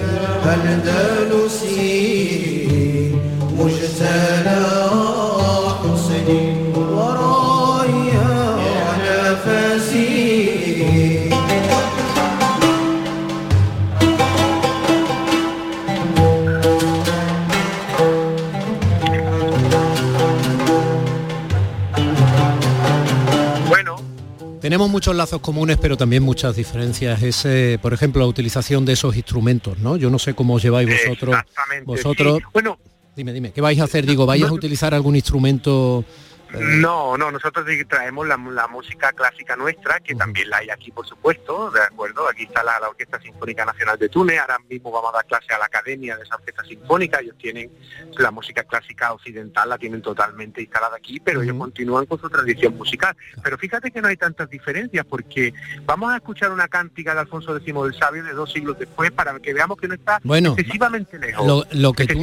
Tenemos muchos lazos comunes, pero también muchas diferencias. Ese, por ejemplo, la utilización de esos instrumentos, ¿no? Yo no sé cómo os lleváis vosotros. Vosotros. Bueno, dime, dime, ¿qué vais a hacer? Digo, ¿vais a utilizar algún instrumento no, no, nosotros traemos la, música clásica nuestra, que también la hay aquí, por supuesto, ¿de acuerdo? Aquí está la, Orquesta Sinfónica Nacional de Túnez, ahora mismo vamos a dar clase a la Academia de esa Orquesta Sinfónica, ellos tienen la música clásica occidental, la tienen totalmente instalada aquí, pero ellos continúan con su tradición musical. Pero fíjate que no hay tantas diferencias, porque vamos a escuchar una cántica de Alfonso X del Sabio de dos siglos después, para que veamos que no está excesivamente lejos. Lo, que tú,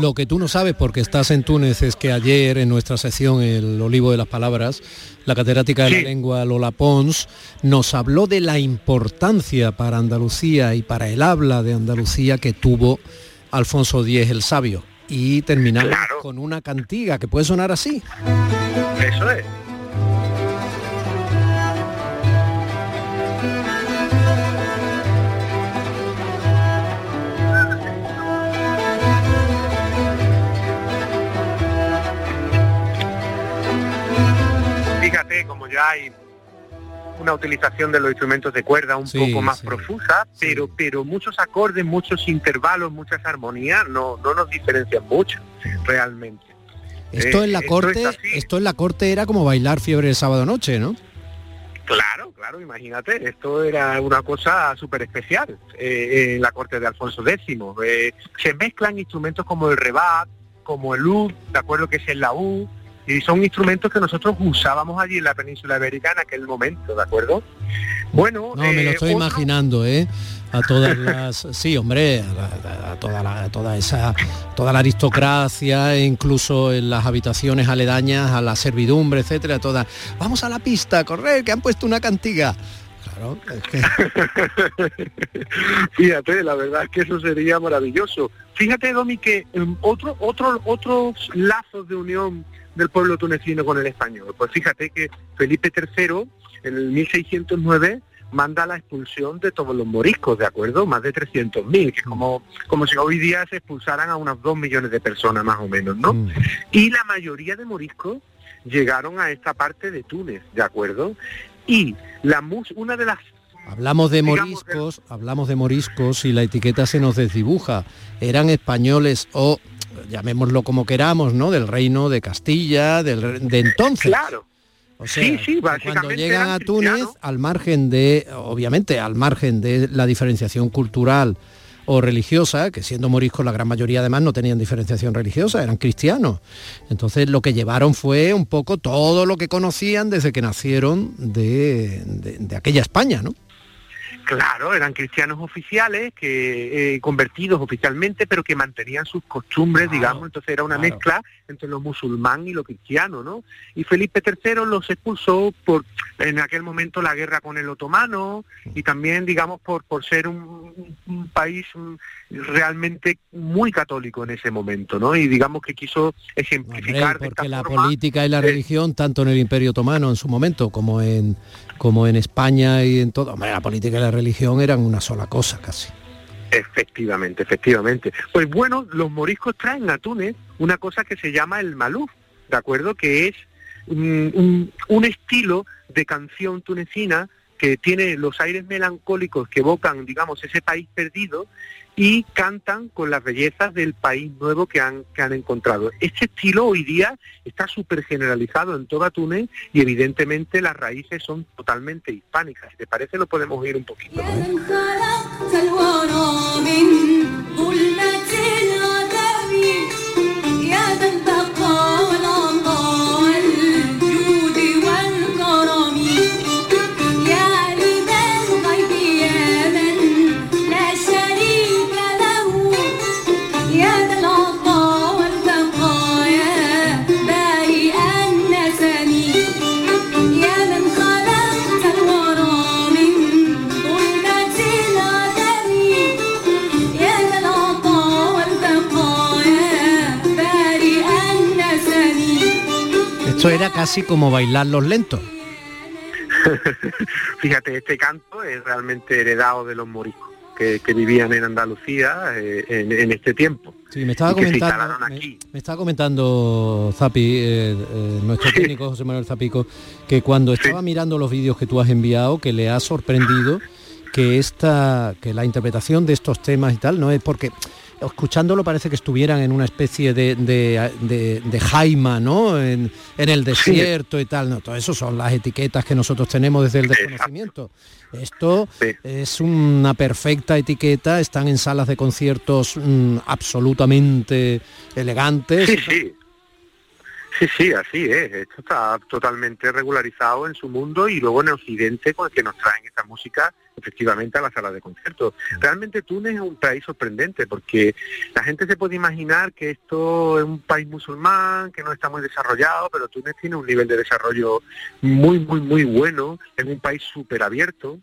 lo que tú no sabes, porque estás en Túnez, es que ayer en nuestra sesión el olivo de las palabras, la catedrática de la lengua Lola Pons, nos habló de la importancia para Andalucía y para el habla de Andalucía que tuvo Alfonso X el Sabio. Y terminamos con una cantiga que puede sonar así. Eso es. Como ya hay una utilización de los instrumentos de cuerda un poco más profusa, pero pero muchos acordes, muchos intervalos, muchas armonías no, no nos diferencian mucho realmente. Esto en la eh, corte, esto, en la corte era como bailar fiebre el sábado noche, ¿no? Claro, claro, imagínate, esto era una cosa súper especial eh, en la corte de Alfonso X. Eh, se mezclan instrumentos como el rebat, como el ud, de acuerdo que es el laúd, y son instrumentos que nosotros usábamos allí en la península ibérica en aquel momento, ¿de acuerdo? Bueno, no, me lo eh, estoy imaginando, ¿eh? A todas las, sí, hombre, a, toda la, toda esa, toda la aristocracia, e incluso en las habitaciones aledañas a la servidumbre, etcétera, todas. Vamos a la pista, correr, que han puesto una cantiga. Claro, es que... Fíjate, la verdad es que eso sería maravilloso. Fíjate, Domi, que em, otro, otro, otros lazos de unión del pueblo tunecino con el español. Pues fíjate que Felipe III, en el 1609, manda la expulsión de todos los moriscos, ¿de acuerdo? Más de 300.000, que como, como si hoy día se expulsaran a unas 2 millones de personas más o menos, ¿no? Mm. Y la mayoría de moriscos llegaron a esta parte de Túnez, ¿de acuerdo? Y la una de las Hablamos de moriscos, hablamos de moriscos y la etiqueta se nos desdibuja. Eran españoles o llamémoslo como queramos, ¿no? Del reino de Castilla, del, de entonces. Claro. O sea, sí, sí, cuando llegan a Túnez, al margen de, obviamente, al margen de la diferenciación cultural o religiosa, que siendo moriscos la gran mayoría además no tenían diferenciación religiosa, eran cristianos. Entonces lo que llevaron fue un poco todo lo que conocían desde que nacieron de, de aquella España, ¿no? Claro, eran cristianos oficiales, que eh, convertidos oficialmente, pero que mantenían sus costumbres, digamos, entonces era una mezcla entre lo musulmán y lo cristiano, ¿no? Y Felipe III los expulsó por, en aquel momento, la guerra con el otomano y también, digamos, por, por ser un, país realmente muy católico en ese momento, ¿no? Y digamos que quiso ejemplificar... porque la política y la religión, tanto en el Imperio Otomano en su momento como en como en España y en todo, la política y la religión eran una sola cosa casi. Efectivamente, efectivamente. Pues bueno, los moriscos traen a Túnez una cosa que se llama el maluf, ¿de acuerdo? Que es un, estilo de canción tunecina que tiene los aires melancólicos que evocan, digamos, ese país perdido y cantan con las bellezas del país nuevo que han, que han encontrado. Este estilo hoy día está súper generalizado en toda Túnez y evidentemente las raíces son totalmente hispánicas. Si te parece lo podemos ir un poquito. Casi como bailar los lentos. Fíjate, este canto es realmente heredado de los moriscos. que, que vivían en Andalucía eh, en, en este tiempo. Sí, me estaba comentando, me estaba comentando Zapi, eh, eh, nuestro técnico José Manuel Zapico, que cuando estaba mirando los vídeos que tú has enviado, que le ha sorprendido que esta, que la interpretación de estos temas y tal, no es porque escuchándolo parece que estuvieran en una especie de, de, de- de jaima, ¿no? En, en el desierto y tal. No, todo eso son las etiquetas que nosotros tenemos desde el desconocimiento. Esto es una perfecta etiqueta, están en salas de conciertos mm, absolutamente elegantes. Sí, sí. Sí, sí, así es. Esto está totalmente regularizado en su mundo y luego en Occidente con el que nos traen esta música efectivamente a la sala de conciertos. Realmente Túnez es un país sorprendente porque la gente se puede imaginar que esto es un país musulmán, que no está muy desarrollado, pero Túnez tiene un nivel de desarrollo muy, muy, muy bueno. Es un país súper abierto.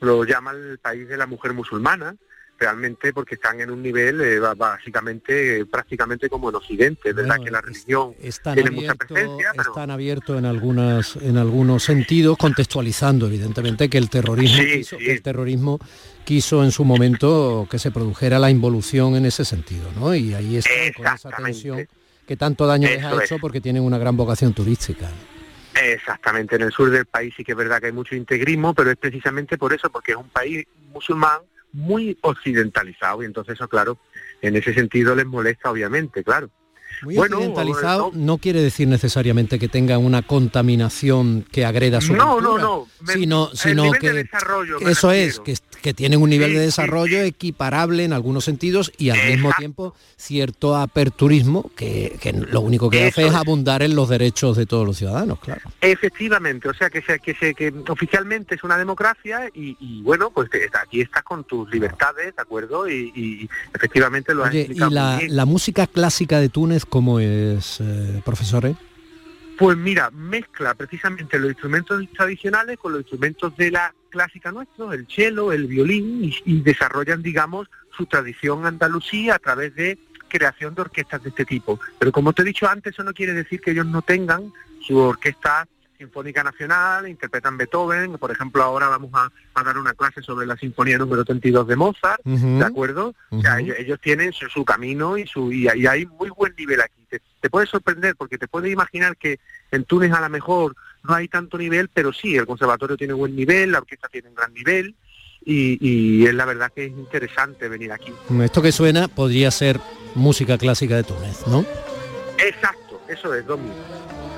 Lo llaman el país de la mujer musulmana realmente porque están en un nivel eh, básicamente eh, prácticamente como en Occidente, verdad que la religión Están tiene mucha abiertos presencia, pero están abiertos en algunas en algunos sentidos, contextualizando evidentemente que el terrorismo Sí, quiso, que el terrorismo quiso en su momento que se produjera la involución en ese sentido, ¿no? Y ahí está con esa tensión que tanto daño les ha hecho es. porque tienen una gran vocación turística. Exactamente, en el sur del país sí que es verdad que hay mucho integrismo, pero es precisamente por eso, porque es un país musulmán muy occidentalizado y entonces eso, claro, en ese sentido les molesta, obviamente, claro. Muy Bueno, occidentalizado no quiere decir necesariamente que tenga una contaminación que agreda su No, no, cultura, no, me- sino, sino que de eso es que, que tienen un nivel de desarrollo equiparable en algunos sentidos y al mismo tiempo cierto aperturismo que, que lo único que hace Eso es es. abundar en los derechos de todos los ciudadanos, claro. Efectivamente, o sea que se, que se que oficialmente es una democracia y, y, bueno, pues que aquí estás con tus libertades, ¿de acuerdo? Y, y efectivamente lo has Oye, y explicado la, muy bien. la música clásica de Túnez, ¿cómo es, eh, profesor? eh? Pues mira, mezcla precisamente los instrumentos tradicionales con los instrumentos de la clásica nuestros, el cello, el violín, y, y desarrollan, digamos, su tradición andalusí a través de creación de orquestas de este tipo. Pero como te he dicho antes, eso no quiere decir que ellos no tengan su orquesta sinfónica nacional, interpretan Beethoven, por ejemplo, ahora vamos a, a dar una clase sobre la sinfonía número 32 de Mozart. ¿de acuerdo? O sea, ellos, ellos tienen su, su camino y su y, y hay muy buen nivel aquí. Te, te puede sorprender porque te puedes imaginar que en Túnez a lo mejor no hay tanto nivel, pero sí, el conservatorio tiene buen nivel, la orquesta tiene un gran nivel y, y es la verdad que es interesante venir aquí. Esto que suena podría ser música clásica de Túnez, ¿no? Exacto, eso es, Domi.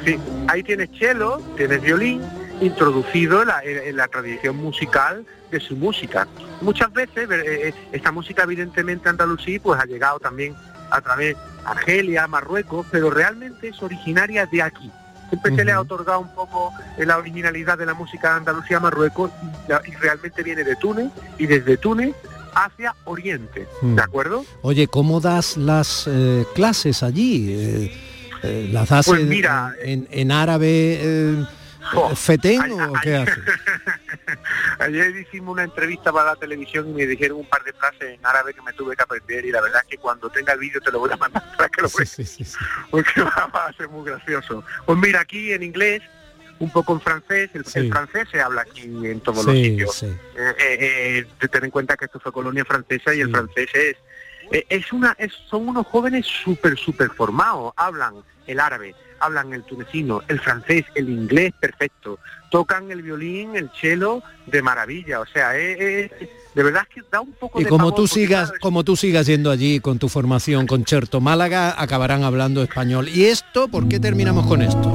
Sí, ahí tienes cello, tienes violín, introducido en la, en- en la tradición musical de su música. Muchas veces eh, eh, esta música evidentemente andalusí pues ha llegado también a través de Argelia, Marruecos, pero realmente es originaria de aquí. Siempre se le ha otorgado un poco la originalidad de la música de Andalucía a Marruecos y, la- y realmente viene de Túnez y desde Túnez hacia Oriente. ¿de acuerdo? Oye, ¿cómo das las eh, clases allí? Eh, eh, ¿Las das Pues mira, en, en árabe eh, fetén o qué haces? Ayer hicimos una entrevista para la televisión y me dijeron un par de frases en árabe que me tuve que aprender y la verdad es que cuando tenga el vídeo te lo voy a mandar para que lo veas. Porque va a ser muy gracioso. Pues mira, aquí en inglés, un poco en francés, el, el francés se habla aquí en todos los sitios. sí. Eh, eh, eh, en cuenta que esto fue colonia francesa y el francés es eh, es una es- son unos jóvenes súper súper formados hablan el árabe hablan el tunecino el francés el inglés perfecto tocan el violín el cello de maravilla o sea es, es- de verdad es que da un poco Y de como pavor, tú sigas, como tú sigas yendo allí con tu formación concierto Málaga, acabarán hablando español. ¿Y esto? ¿Por qué terminamos con esto?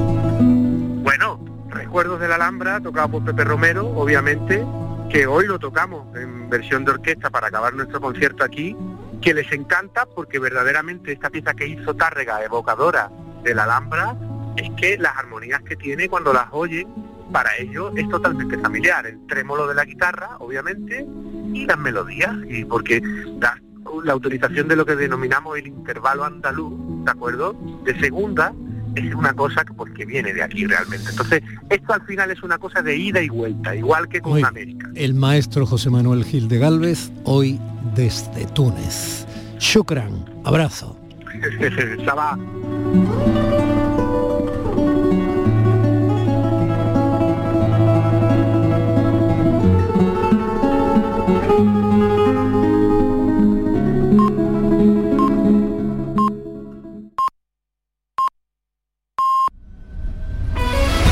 Bueno, Recuerdos de la Alhambra, tocado por Pepe Romero, obviamente, que hoy lo tocamos en versión de orquesta para acabar nuestro concierto aquí, que les encanta porque verdaderamente esta pieza que hizo Tárrega, evocadora de la Alhambra, es que las armonías que tiene cuando las oyen, para ellos es totalmente familiar. El trémolo de la guitarra, obviamente, y las melodías, y porque la, la utilización de lo que denominamos el intervalo andaluz, ¿de acuerdo? De segunda, es una cosa que, pues, que viene de aquí realmente. Entonces, esto al final es una cosa de ida y vuelta, igual que con Hoy, América. el maestro José Manuel Gil de Galvez, hoy desde Túnez. Shukran, abrazo.